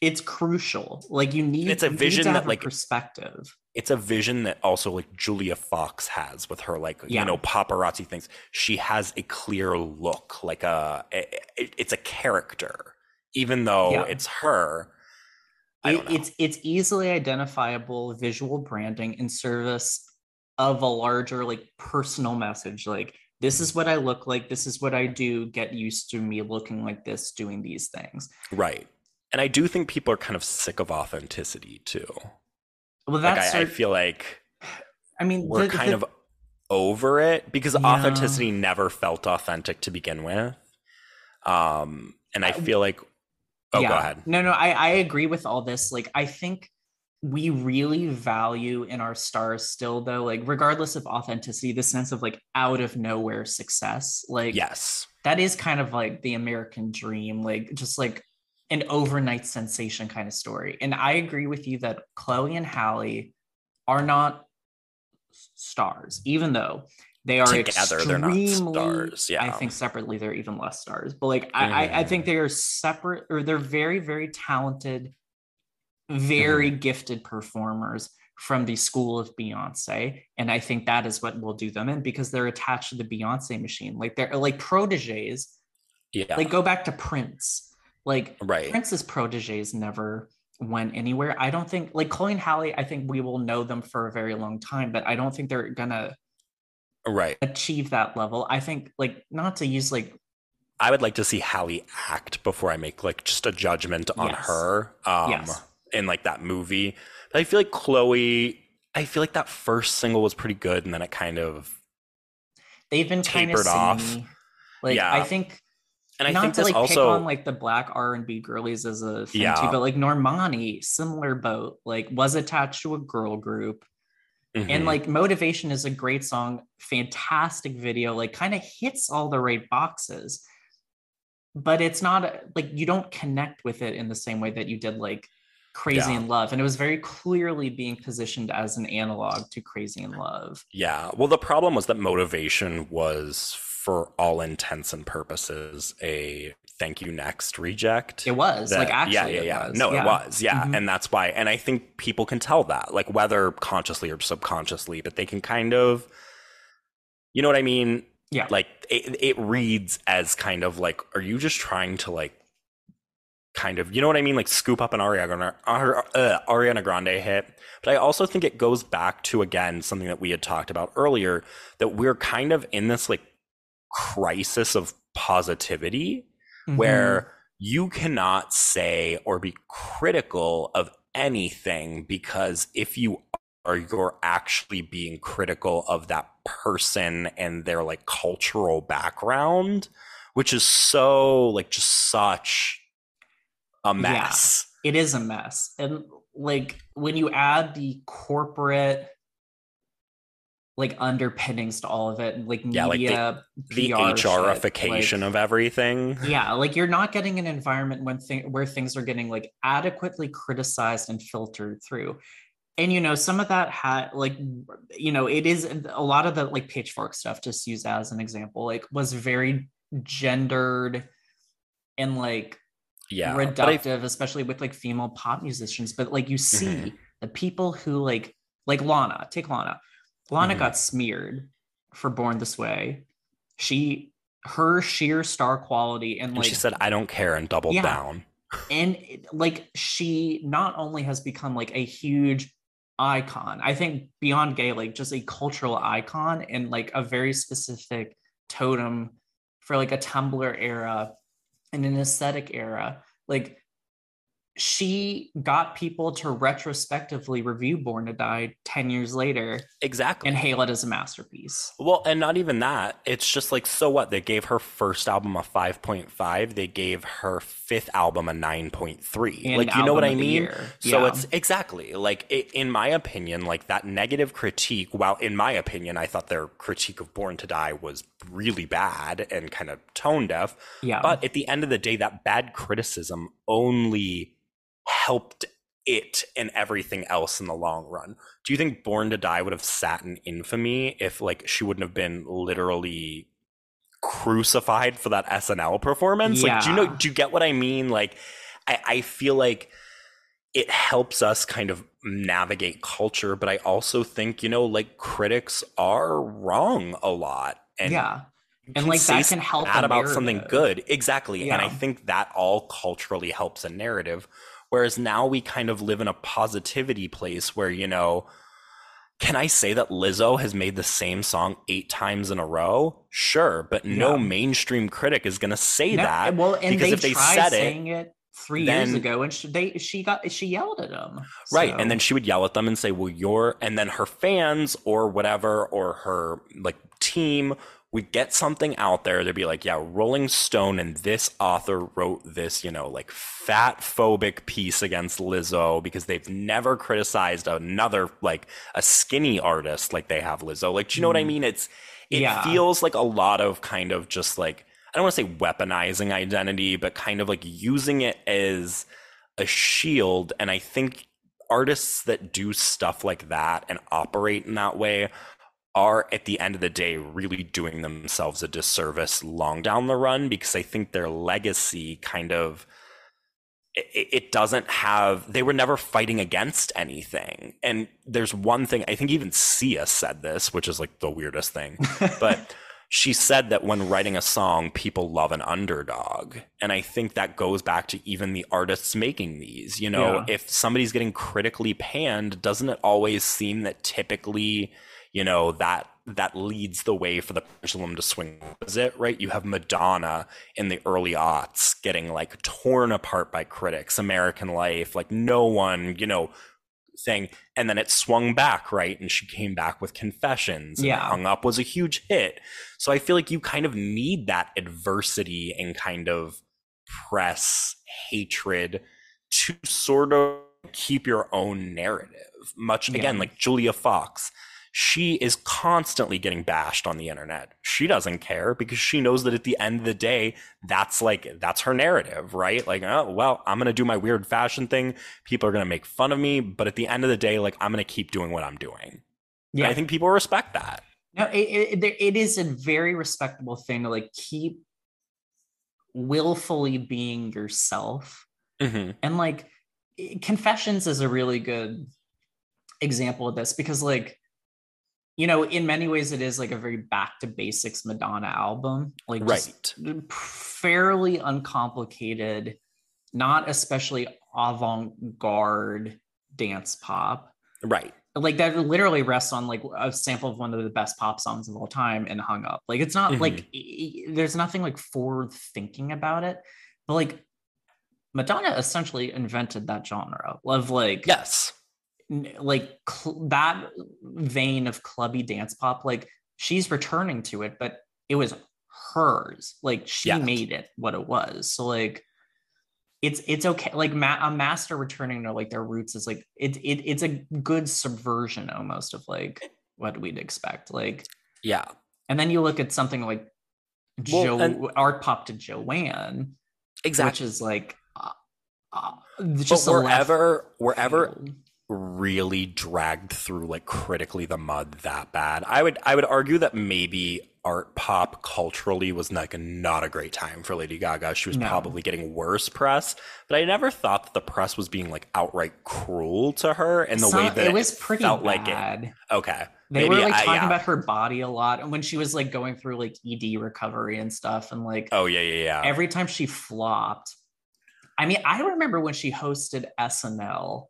it's crucial. Like you need it's a vision that like perspective. it's a vision that also like julia fox has with her like yeah. you know paparazzi things. She has a clear look like a it, it's a character even though yeah. it's her. It, it's it's easily identifiable visual branding in service of a larger like personal message like this is what I look like. This is what I do. Get used to me looking like this, doing these things. Right. And I do think people are kind of sick of authenticity too. Well, Like that's I, I sort- feel like I mean, we're the- kind the- of over it because Yeah. authenticity never felt authentic to begin with. Um, and I Uh, feel like, oh, go ahead. No, no, I, I agree with all this. Like, I think we really value in our stars still, though, like, regardless of authenticity, the sense of like out of nowhere success. Like, Yes. that is kind of like the American dream, like, just like an overnight sensation kind of story. And I agree with you that Chloe and Halle are not stars, even though they are Together, they're not stars, yeah. I think separately they're even less stars. But like I, I, I Mhm. think they are separate or they're very, very talented, very Mm-hmm. gifted performers from the school of Beyonce. And I think that is what will do them in because they're attached to the Beyonce machine. Like they're like proteges. Yeah. Like go back to Prince. Like right. Prince's proteges never went anywhere. I don't think like Chloe and Halle, I think we will know them for a very long time, but I don't think they're gonna Right. achieve that level. I think like not to use like I would like to see Halle act before I make like just a judgment on Yes. her. Um, Yes. In like that movie. But I feel like Chloe, I feel like that first single was pretty good, and then it kind of, they've been kind of Tapered off. Like Yeah. I think and I not think to this like pick also, on like the black R and B girlies as a thing Yeah. too, but like Normani, similar boat, like was attached to a girl group. And Mhm. like Motivation is a great song, fantastic video, like kind of hits all the right boxes. But it's not like you don't connect with it in the same way that you did like Crazy Yeah. in Love. And it was very clearly being positioned as an analog to Crazy in Love. yeah. Well, the problem was that motivation was, for all intents and purposes, a thank you next reject. It was like actually, yeah, yeah, yeah. was. No, it was, yeah, Mhm. and that's why. And I think people can tell that, like whether consciously or subconsciously, but they can kind of, you know what I mean? Yeah. Like it, it reads as kind of like, are you just trying to like, kind of, you know what I mean? Like scoop up an Ariana, uh, Ariana Grande hit. But I also think it goes back to again something that we had talked about earlier that we're kind of in this like crisis of positivity Mhm. where you cannot say or be critical of anything because if you are you're actually being critical of that person and their like cultural background which is so like just such a mess. It is a mess. And like when you add the corporate like underpinnings to all of it like Yeah, like the- media the PR shit, HRification of everything. Yeah like you're not getting an environment when thing where things are getting like adequately criticized and filtered through. And you know some of that had like you know it is a lot of the like pitchfork stuff just use as an example like was very gendered and like yeah but I- reductive, especially with like female pop musicians. But like you see Mhm. the people who like like Lana, take Lana. Lana Mhm. got smeared for Born This Way. She her sheer star quality and and like she said i don't care and doubled Yeah. down and like she not only has become like a huge icon i think beyond gay like just a cultural icon and like a very specific totem for like a tumblr era and an aesthetic era like she got people to retrospectively review born to die 10 years later exactly and hail it as a masterpiece Well, and not even that. It's just like, so what? They gave her first album a 5.5. They gave her fifth album a 9.3. And like, you know what I mean? year. So it's exactly like, it, in my opinion, like that negative critique, while in my opinion, I thought their critique of Born to Die was really bad and kind of tone deaf. yeah But at the end of the day, that bad criticism only helped it and everything else in the long run. Do you think Born to Die would have sat in infamy if like she wouldn't have been literally crucified for that SNL performance? Like do you know do you get what I mean? Like I, I feel like it helps us kind of navigate culture, but I also think, you know, like critics are wrong a lot. And yeah and like that can help a about something good exactly and i think that all culturally helps a narrative whereas now we kind of live in a positivity place where you know can I say that Lizzo has made the same song eight times in a row? Sure, but no Yeah. mainstream critic is going to say No, that. well, and because they if they said it, saying it, three then- years ago, and she, they she got she yelled at them, Right. So- And then she would yell at them and say, Well, you're, and then her fans or whatever, or her like team would get something out there. They'd be like, Yeah, Rolling Stone and this author wrote this, you know, like fat phobic piece against Lizzo because they've never criticized another, like a skinny artist like they have Lizzo. Like, do you know what I Mm. mean? It's, it Yeah. feels like a lot of kind of just like, I don't want to say weaponizing identity, but kind of like using it as a shield. And I think artists that do stuff like that and operate in that way are at the end of the day really doing themselves a disservice long down the run because I think their legacy kind of it, it doesn't have they were never fighting against anything and there's one thing i think even sia said this which is like the weirdest thing but she said that when writing a song, people love an underdog. And I think that goes back to even the artists making these. You know, Yeah. if somebody's getting critically panned, doesn't it always seem that typically, you know, that that leads the way for the pendulum to swing opposite, right? You have Madonna in the early aughts getting like torn apart by critics, American Life, like no one, you know, thing and then it swung back right and she came back with confessions and Yeah. hung up was a huge hit so i feel like you kind of need that adversity and kind of press hatred to sort of keep your own narrative much again Yeah. like julia fox she is constantly getting bashed on the internet. She doesn't care because she knows that at the end of the day that's like that's her narrative right? Like oh well i'm gonna do my weird fashion thing. People are gonna make fun of me. But at the end of the day like i'm gonna keep doing what i'm doing. And yeah, i think people respect that. No, it, it, it is a very respectable thing to like keep willfully being yourself. hmm And like Confessions is a really good example of this because like you know, in many ways it is like a very back to basics Madonna album. Like right fairly uncomplicated, not especially avant-garde dance pop. right like that literally rests on like a sample of one of the best pop songs of all time and hung up like it's not Mhm. like there's nothing like forward thinking about it but like madonna essentially invented that genre of like yes like cl- that vein of clubby dance pop like she's returning to it but it was hers like she Yeah. made it what it was so like it's it's okay like ma- a master returning to like their roots is like it, it it's a good subversion almost of like what we'd expect like yeah and then you look at something like Well, Joe and- art pop to Joanne exactly which is like uh, uh, just left wherever wherever field. Really dragged through like critically the mud that bad. I would I would argue that maybe art pop culturally was like not a great time for Lady Gaga. She was No. probably getting worse press, but I never thought that the press was being like outright cruel to her in the way that it was pretty felt like it. bad. Okay, They Maybe were like I- talking yeah. about her body a lot, and when she was like going through like ED recovery and stuff, and like oh yeah yeah yeah. every time she flopped. I mean, I remember when she hosted SNL,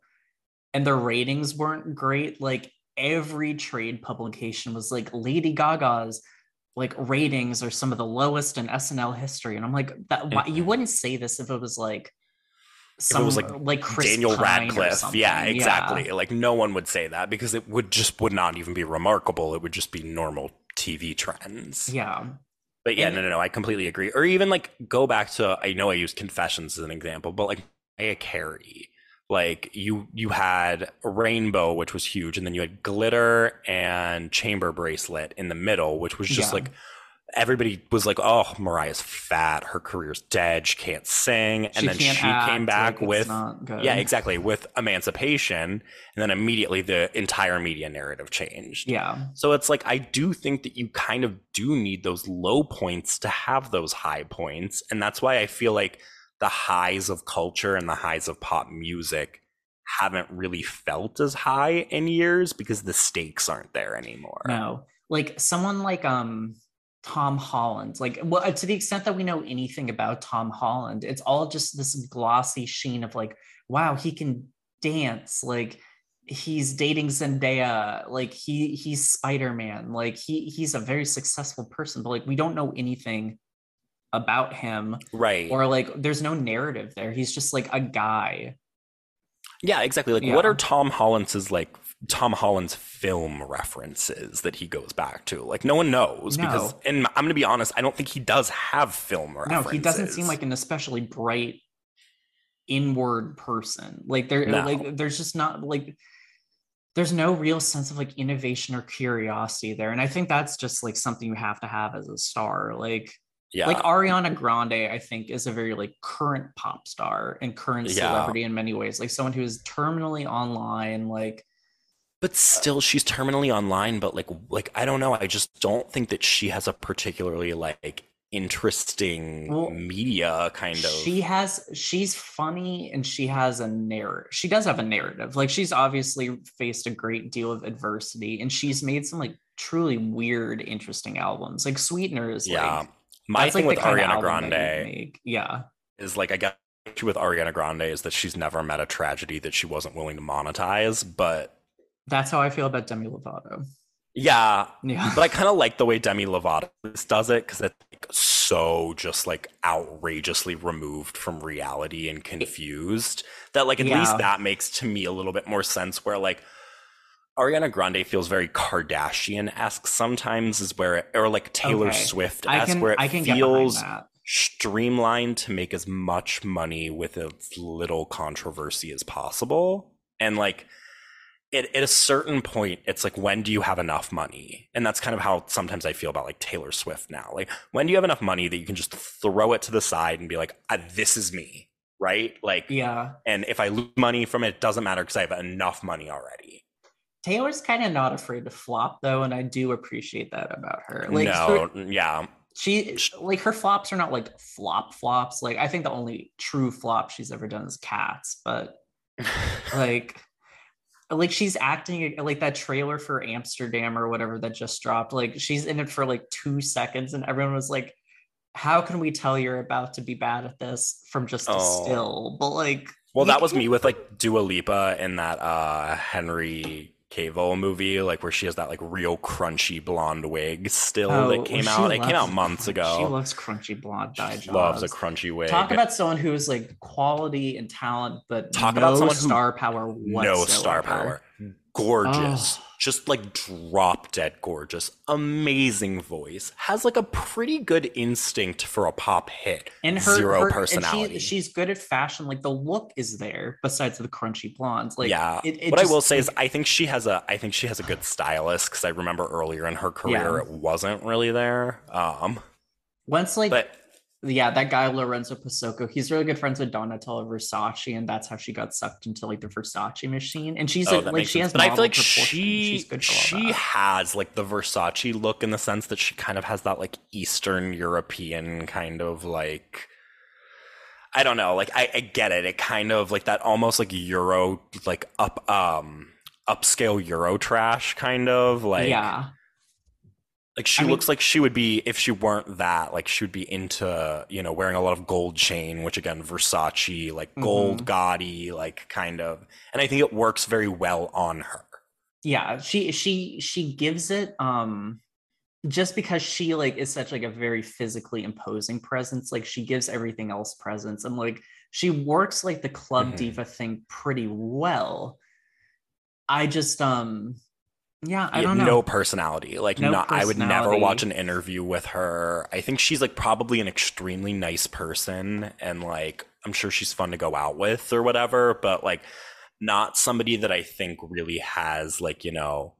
and the ratings weren't great. Like every trade publication was like Lady Gaga's like ratings are some of the lowest in SNL history, and I'm like, that why you Mhm. wouldn't say this if it was like. If it was, like, like Chris Daniel Pine Radcliffe. Yeah, exactly. Like no one would say that because it would just would not even be remarkable. It would just be normal TV trends. Yeah. But yeah, And- no, no, no. I completely agree. Or even like go back to I know I used Confessions as an example, but like Mariah Carey, like you you had Rainbow, which was huge, and then you had Glitter and Charmbracelet in the middle, which was just Yeah. like everybody was like, "Oh, Mariah's fat. Her career's dead. She can't sing." And She then she act, came back like, with yeah, exactly, with Emancipation, and then immediately the entire media narrative changed. Yeah. So it's like I do think that you kind of do need those low points to have those high points. And that's why I feel like the highs of culture and the highs of pop music haven't really felt as high in years because the stakes aren't there anymore. No, like someone like um Tom Holland, like well, to the extent that we know anything about Tom Holland, it's all just this glossy sheen of like, wow, he can dance. Like he's dating Zendaya, like he he's Spider-Man, like he he's a very successful person, but like we don't know anything about him. Right. Or like there's no narrative there. He's just like a guy. Yeah, exactly. Like Yeah. what are Tom Holland's like Tom Holland's film references that he goes back to? Like no one knows because and I'm gonna be honest, I don't think he does have film references. No, he doesn't seem like an especially bright inward person. Like there No. like there's just not like there's no real sense of like innovation or curiosity there. And I think that's just like something you have to have as a star. Like yeah. like Ariana Grande, I think, is a very like current pop star and current Yeah. celebrity in many ways. Like someone who is terminally online, like But still, she's terminally online. But like, like I don't know. I just don't think that she has a particularly like interesting Well, media kind of. she has she's funny and she has a narrative. She does have a narrative. Like she's obviously faced a great deal of adversity and she's made some like truly weird, interesting albums. Like Sweetener is yeah. like My that's, thing like, with the kind of Ariana album that you'd Grande. Yeah. is like I guess with Ariana Grande is that she's never met a tragedy that she wasn't willing to monetize. But That's how I feel about Demi Lovato. yeah, Yeah. but I kind of like the way Demi Lovato does it because it's like so just like outrageously removed from reality and confused that like at Yeah. least that makes to me a little bit more sense where like Ariana Grande feels very Kardashian esque sometimes is where it, or like Taylor Okay. Swift esque where it I can feels streamlined to make as much money with as little controversy as possible. And like it, at a certain point, it's like, when do you have enough money? And that's kind of how sometimes I feel about like Taylor Swift now. Like, when do you have enough money that you can just throw it to the side and be like, ah, this is me, right? Like, Yeah. and if I lose money from it, it doesn't matter because I have enough money already. Taylor's kind of not afraid to flop though, and I do appreciate that about her. Like her- no, yeah. she like her flops are not like flop flops. Like I think the only true flop she's ever done is Cats, but like like she's acting like that trailer for Amsterdam or whatever that just dropped. Like she's in it for like two seconds, and everyone was like, "How can we tell you're about to be bad at this from just a Oh. still?" But like, Well, that was me with like Dua Lipa in that uh Henry Cavill movie, like where she has that like real crunchy blonde wig still Oh, that came out. It came out months ago. She loves crunchy blonde dye She loves a crunchy wig. Talk about someone who is like quality and talent, but Talk no about someone who- star power no star power. Gorgeous. Oh. Just like drop dead gorgeous. Amazing voice. Has like a pretty good instinct for a pop hit. And her Zero her- personality. And she, she's good at fashion. Like the look is there, besides the crunchy blondes. Like yeah. it- it what I will say is I think she has a I think she has a good stylist because I remember earlier in her career Yeah. it wasn't really there. Um once like but yeah, that guy Lorenzo Posocco, he's really good friends with Donatella Versace, and that's how she got sucked into like the Versace machine. And she's Oh, like, like she sense. has, but I feel like she she's good for all she has like the Versace look in the sense that she kind of has that like Eastern European kind of like I don't know, like I, I get it. It kind of like that almost like Euro like up um upscale Euro trash kind of like yeah, like she I mean- looks like she would be if she weren't that like she would be into you know wearing a lot of gold chain which again versace like gold Mhm. gaudy like kind of and i think it works very well on her yeah. She she she gives it um just because she like is such like a very physically imposing presence. Like she gives everything else presence, and like she works like the club Mhm. diva thing pretty well. I just um yeah, I don't know. no personality like No not i would never watch an interview with her i think she's like probably an extremely nice person and like i'm sure she's fun to go out with or whatever but like not somebody that i think really has like you know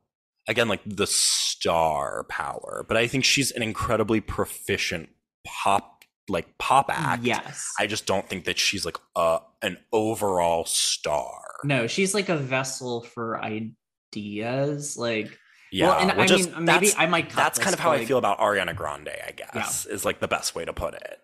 again like the star power but i think she's an incredibly proficient pop like pop act Yes. i just don't think that she's like a an overall star no, she's like a vessel for ideas. Like yeah well, and I which is- mean maybe I might cut that's kind of how but, I feel about Ariana Grande, I guess, is like the best way to put it.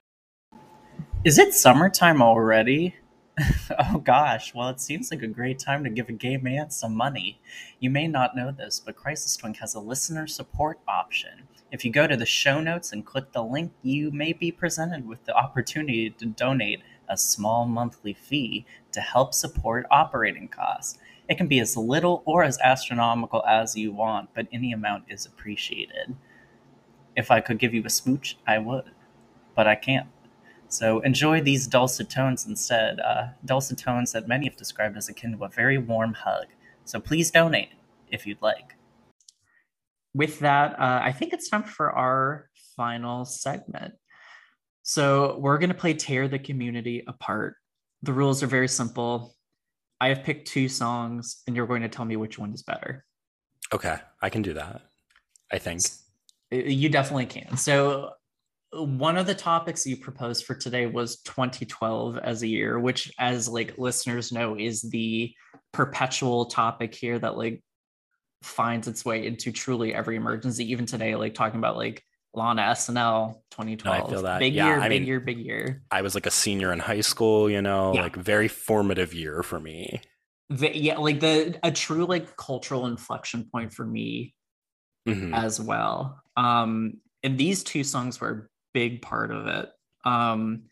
Is it summertime already? oh gosh, well, it seems like a great time to give a gay man some money. You may not know this, but Crisis Twink has a listener support option. If you go to the show notes and click the link, you may be presented with the opportunity to donate a small monthly fee to help support operating costs. It can be as little or as astronomical as you want, but any amount is appreciated. If I could give you a smooch, I would, but I can't. So enjoy these dulcet tones instead, uh, dulcet tones that many have described as akin to a very warm hug. So please donate if you'd like. With that, uh, I think it's time for our final segment. So we're going to play Tear the Community Apart. The rules are very simple. I have picked two songs, and you're going to tell me which one is better. Okay, I can do that. I think. You definitely can. So one of the topics you proposed for today was 2012 as a year which as like listeners know is the perpetual topic here that like finds its way into truly every emergency even today like talking about like Lana SNL 2012 I feel that. big Yeah, year I big mean- year big year I was like a senior in high school, you know, Yeah. like very formative year for me. the, yeah like the a true like cultural inflection point for me Mhm. as well. Um, and these two songs were a big part of it. Um,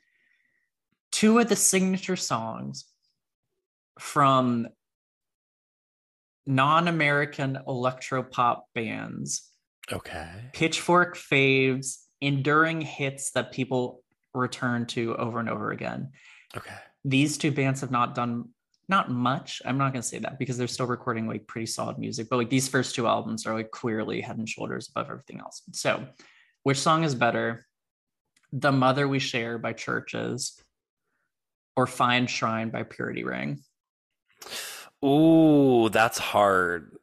two of the signature songs from non-American electropop bands, Okay. pitchfork faves, enduring hits that people return to over and over again. Okay. These two bands have not done not much. I'm not gonna say that because they're still recording like pretty solid music, but like these first two albums are like clearly head and shoulders above everything else. So, which song is better? The Mother We Share by CHVRCHES or Fineshrine by Purity Ring? Ooh, that's hard.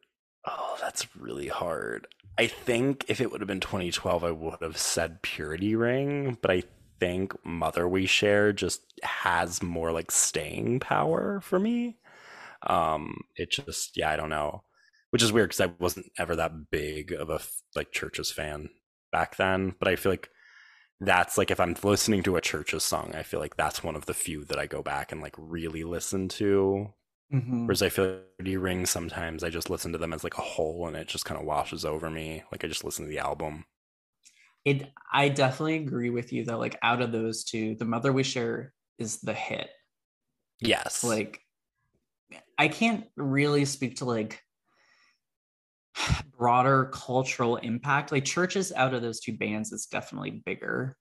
Oh, that's really hard. I think if it would have been 2012, I would have said Purity Ring, but I think Mother We Share just has more like staying power for me. Um, it just, yeah, I don't know. Which is weird because I wasn't ever that big of a like CHVRCHES fan back then, but I feel like that's like if I'm listening to a CHVRCHES song, I feel like that's one of the few that I go back and like really listen to Mhm. Whereas I feel like Dirty Ring sometimes I just listen to them as like a whole and it just kind of washes over me. Like I just listen to the album. It I definitely agree with you though. Like out of those two, The Mother We Share is the hit. Yes. like i can't really speak to like broader cultural impact like chvrches out of those two bands is definitely bigger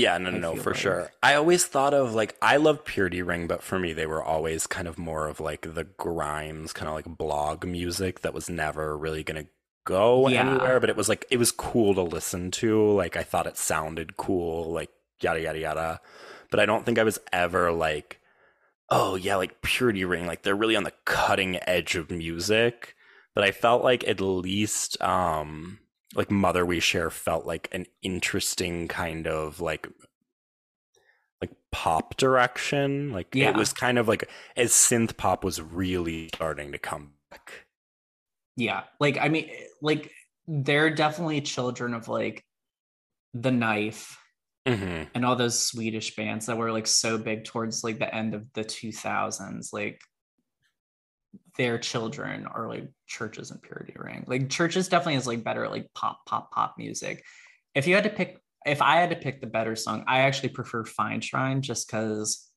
yeah, no, no, no, for like- sure. I always thought of like I love Purity Ring, but for me they were always kind of more of like the Grimes kind of like blog music that was never really gonna go Yeah. anywhere. But it was like it was cool to listen to. Like I thought it sounded cool, like yada yada yada. But I don't think I was ever like oh yeah, like Purity Ring, like they're really on the cutting edge of music. But I felt like at least um like Mother We Share felt like an interesting kind of like like pop direction. Like Yeah. it was kind of like as synth pop was really starting to come back. yeah like i mean like they're definitely children of like the knife hmm and all those swedish bands that were like so big towards like the end of the 2000s like their children are like chvrches and purity ring like chvrches definitely is like better like pop pop pop music if you had to pick if i had to pick the better song i actually prefer fineshrine just because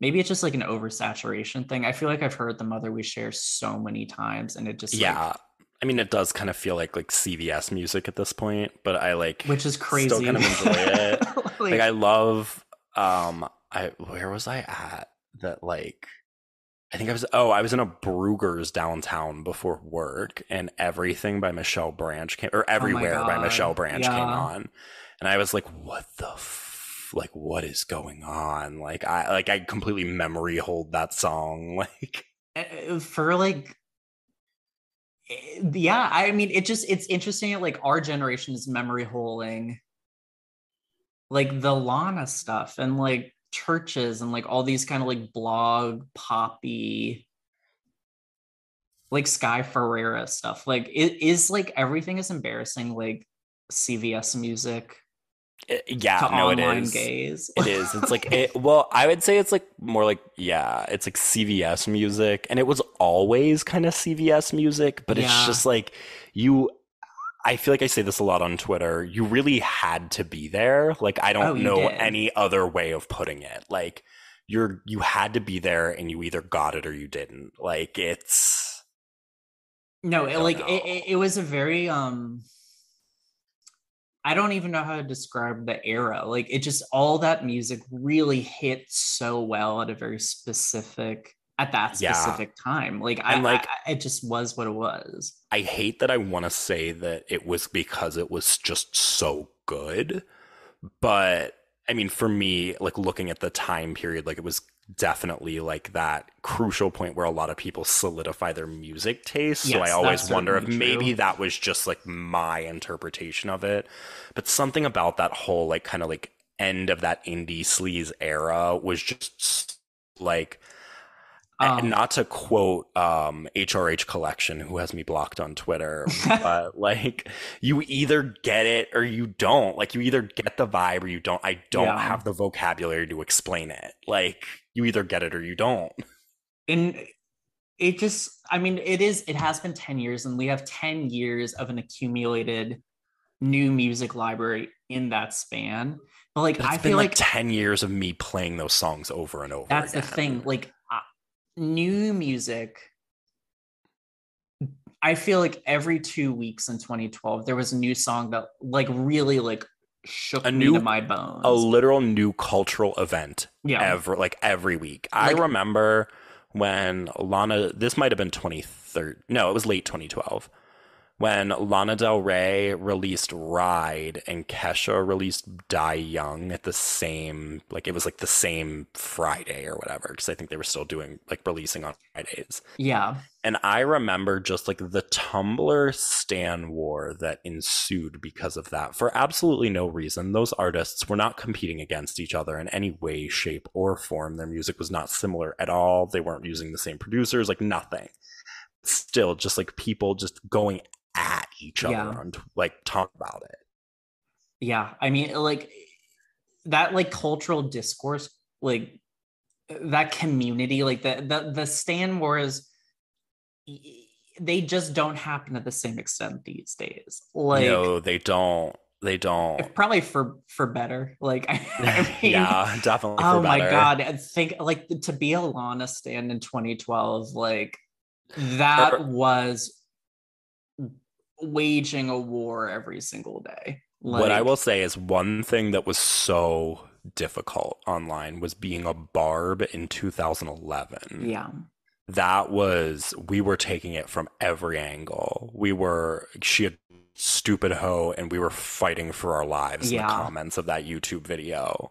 maybe it's just like an oversaturation thing i feel like i've heard the mother we share so many times and it just like, Yeah. I mean it does kind of feel like like CVS music at this point, but I like which is crazy Still kind of enjoy it. like, like I love um I where was I at that like I think I was oh I was in a Bruegger's downtown before work and everything by Michelle Branch came or everywhere by Michelle Branch came on. And I was like what the f- like what is going on? Like I like I completely memory hold that song like uh, for like eh, yeah i mean it just it's interesting like our generation is memory holding like the lana stuff and like chvrches and like all these kind of like blog poppy like sky ferreira stuff like it is like everything is embarrassing like cvs music yeah no it is gays It is. It's like it, well, I would say it's like more like yeah, it's like CVS music, and it was always kind of CVS music, but it's just like you. I feel like I say this a lot on Twitter. You really had to be there. Like I Oh, don't you know did. any other way of putting it. Like you're you had to be there and you either got it or you didn't. Like it's no, it, like it, it, it was a very um I don't even know how to describe the era. Like it just all that music really hit so well at a very specific at that Yeah. specific time. Like I And, like- I, it just was what it was. I hate that I want to say that it was because it was just so good, but I mean, for me, like looking at the time period, like it was definitely like that crucial point where a lot of people solidify their music taste. so I always wonder if maybe true. that was just like my interpretation of it. But something about that whole like kind of like end of that indie sleaze era was just like and Um, not to quote um HRH collection who has me blocked on Twitter, but like you either get it or you don't. Like you either get the vibe or you don't. I don't Yeah. have the vocabulary to explain it. Like you either get it or you don't. and it just i mean it is it has been 10 years and we have 10 years of an accumulated new music library in that span but like But i been feel like, like 10 years of me playing those songs over and over that's the thing like new music i feel like every two weeks in 2012 there was a new song that like really like shook A me new- to my bones. a literal new cultural event yeah. ever like every week. I remember when Lana this might have been 2013 no, it was late 2012 when Lana Del Rey released Ride and Kesha released Die Young at the same like it was like the same Friday or whatever because I think they were still doing like releasing on Fridays. yeah And I remember just like the Tumblr stan war that ensued because of that for absolutely no reason. Those artists were not competing against each other in any way, shape, or form. Their music was not similar at all. They weren't using the same producers, like nothing. Still, just like people just going at each other Yeah. on like talk about it. yeah i mean like that like cultural discourse like that community like the the, the stan wars they just don't happen to the same extent these days like no, they don't. They don't. probably for for better like i, I mean yeah, definitely. oh my better. god I think like to be a lana stand in 2012 like that Er- was waging a war every single day what I will say is one thing that was so difficult online was being a barb in 2011. yeah That was we were taking it from every angle. We were she had stupid hoe and we were fighting for our lives in the comments of that YouTube video.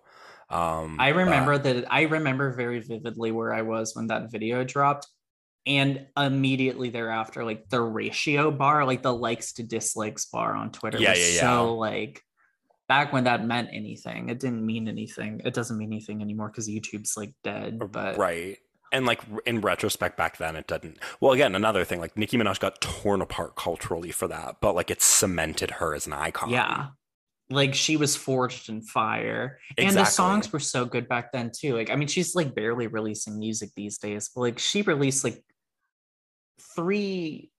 Um I but- remember that I remember very vividly where I was when that video dropped. And immediately thereafter, like the ratio bar, like the likes to dislikes bar on Twitter Yeah, was yeah, yeah. so like back when that meant anything. It didn't mean anything. It doesn't mean anything anymore because YouTube's like dead. But right. And like in retrospect back then it didn't. Well again, another thing, like Nicki Minaj got torn apart culturally for that, but like it cemented her as an icon. yeah. Like she was forged in fire. exactly. And the songs were so good back then too. Like, I mean, she's like barely releasing music these days, but like she released like three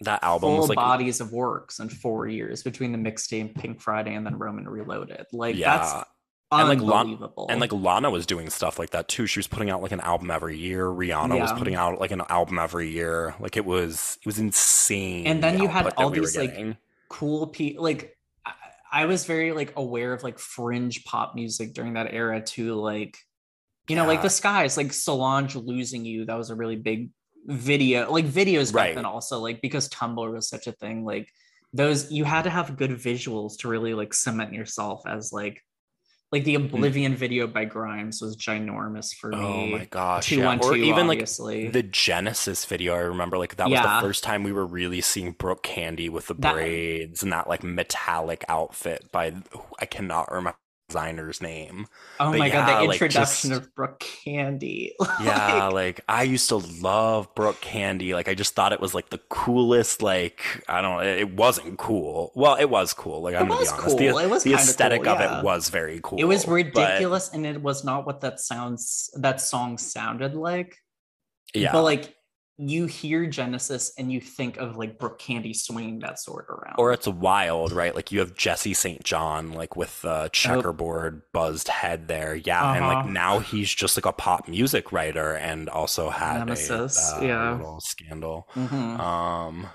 That album full was like bodies of works in four years between the mixtape Pink Friday and then Roman Reloaded. Like Yeah. that's And, like, unbelievable. And like Lana was doing stuff like that too. She was putting out like an album every year. Rihanna was putting out like an album every year. Like it was it was insane. And then the you had all we these, like, getting. cool people like I was very like aware of like fringe pop music during that era too. Like, you know, like the skies, like Solange losing you, that was a really big video, like videos back Right. then also, like because Tumblr was such a thing, like those you had to have good visuals to really like cement yourself as like like the mm. Oblivion video by Grimes was ginormous for oh me. Oh my gosh. Yeah. Or even like the Genesis video, I remember like that was the first time we were really seeing Brooke Candy with the That- braids and that like metallic outfit by I cannot remember designer's name. oh but my god, the like, introduction just- of Brooke Candy. Yeah, Like, like I used to love Brooke Candy. Like I just thought it was like the coolest. Like I don't. It it wasn't cool. Well, it was cool. Like I'm gonna be honest. The, cool. It was the aesthetic cool, of yeah. it was very cool. it was but- ridiculous and it was not what that sounds that song sounded like yeah, but like you hear Genesis and you think of like Brooke Candy swinging that sword around. Or it's wild, right? Like you have Jesse St. John, like with the checkerboard buzzed head there. Yeah. Uh-huh. And like uh-huh. now he's just like a pop music writer and also had Nemesis, a uh, yeah. little scandal. Mm-hmm. Um,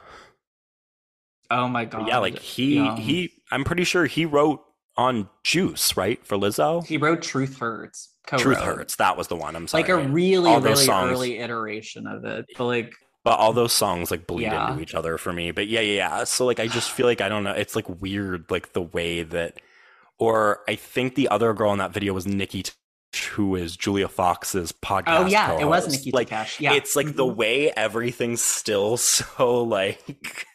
oh my God. Yeah. Like he, yeah. he, I'm pretty sure he wrote on Juice, right? For Lizzo. He wrote Truth Hurts co-wrote. Truth Hurts. That was the one. I'm sorry. Like a really, all really songs, early iteration of it. But like but all those songs like bleed yeah. into each other for me. But yeah, yeah, yeah. So like I just feel like I don't know. It's like weird, like the way that, or I think the other girl in that video was Nikki, who is Julia Fox's podcast. Oh yeah, co-host. it was Nikki like, Cash. Yeah, it's like mm-hmm. the way everything's still so like.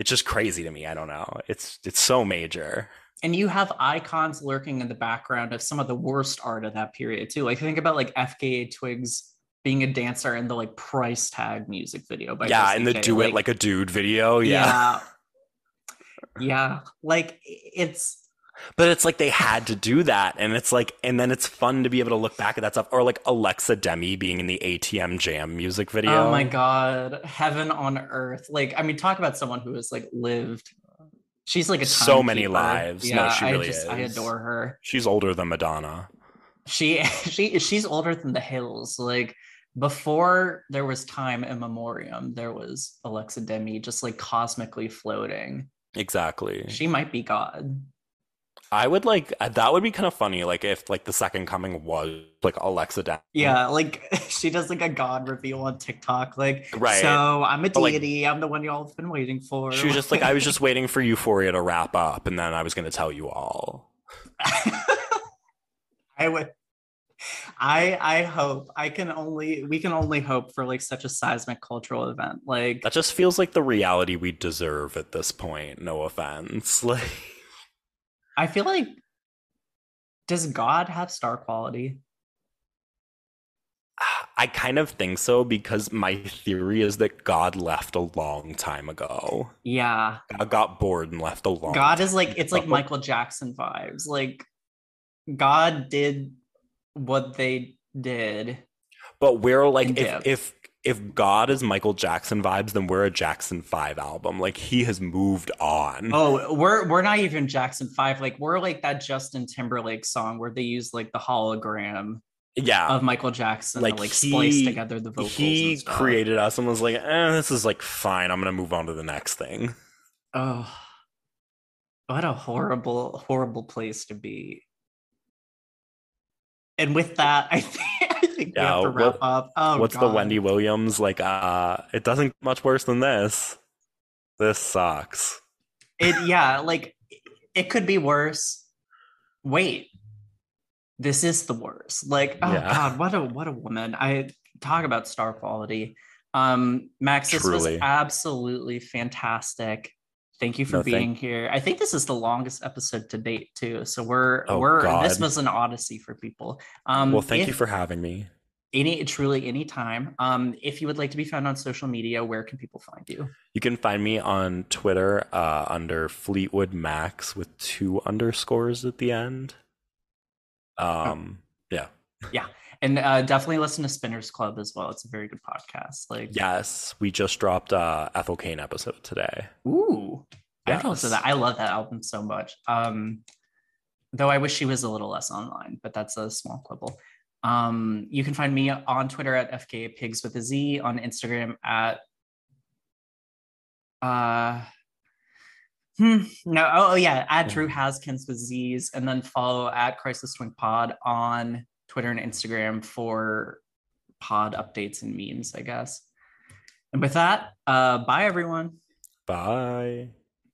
It's just crazy to me. I don't know. It's it's so major and you have icons lurking in the background of some of the worst art of that period too. Like think about like FKA Twigs being a dancer in the like price tag music video by yeah, and the do it like, like, a dude video. Yeah. yeah, yeah, like it's. But it's like they had to do that, and it's like, and then it's fun to be able to look back at that stuff, or like Alexa Demie being in the ATM Jam music oh video. Oh my god, heaven on earth! Like, I mean, talk about someone who has like lived She's like a so many lives. Yeah, no, she really I just, is. I adore her. She's older than Madonna. She she she's older than the Hills. Like before there was time in memoriam, there was Alexa Demie just like cosmically floating. Exactly. She might be God. I would like uh, that would be kind of funny, like if like the second coming was like Alexa down. Yeah, like she does like a god reveal on TikTok, like right. So I'm a deity. Like, I'm the one y'all have been waiting for. She was just like, I was just waiting for Euphoria to wrap up, and then I was going to tell you all. I would. I I hope I can only we can only hope for like such a seismic cultural event. Like that just feels like the reality we deserve at this point. No offense, like. I feel like does God have star quality? I kind of think so because my theory is that God left a long time ago. Yeah. God got bored and left a long God is like it's like Michael Jackson vibes. Like God did what they did. But we're like if, if if God is Michael Jackson vibes, then we're a Jackson 5 album. Like he has moved on. Oh, we're we're not even Jackson 5. Like we're like that Justin Timberlake song where they use like the hologram yeah of Michael Jackson like, to, like he, splice together the vocals. He created us and was like, eh, this is like fine. I'm gonna move on to the next thing. Oh what a horrible, horrible place to be. And with that, I think I think yeah, we have to wrap what, up. Oh, what's God. the Wendy Williams like? Uh, it doesn't get much worse than this. This sucks. It yeah, like it could be worse. Wait, this is the worst. Like oh yeah. God, what a what a woman. I talk about star quality. Um, Max, this Truly. was absolutely fantastic. Thank you for no, being thank- here. I think this is the longest episode to date too. So we're oh, we're God. this was an odyssey for people. Um, well, thank if, you for having me. Any truly any time. Um, if you would like to be found on social media, where can people find you? You can find me on Twitter uh, under Fleetwood Max with two underscores at the end. Oh. Um, oh. yeah, yeah and uh, definitely listen to Spinners Club as well. It's a very good podcast. Like yes, we just dropped uh Ethel Cain episode today. Ooh, yes. I listen that. I love that album so much. Um, though I wish she was a little less online, but that's a small quibble. Um, you can find me on Twitter at FK Pigs with a Z, on Instagram at uh hmm, no oh, oh yeah at Drew Haskins with Z's and then follow at Crisis Twink Pod on Twitter and Instagram for pod updates and memes, I guess. And with that, uh, bye everyone. Bye.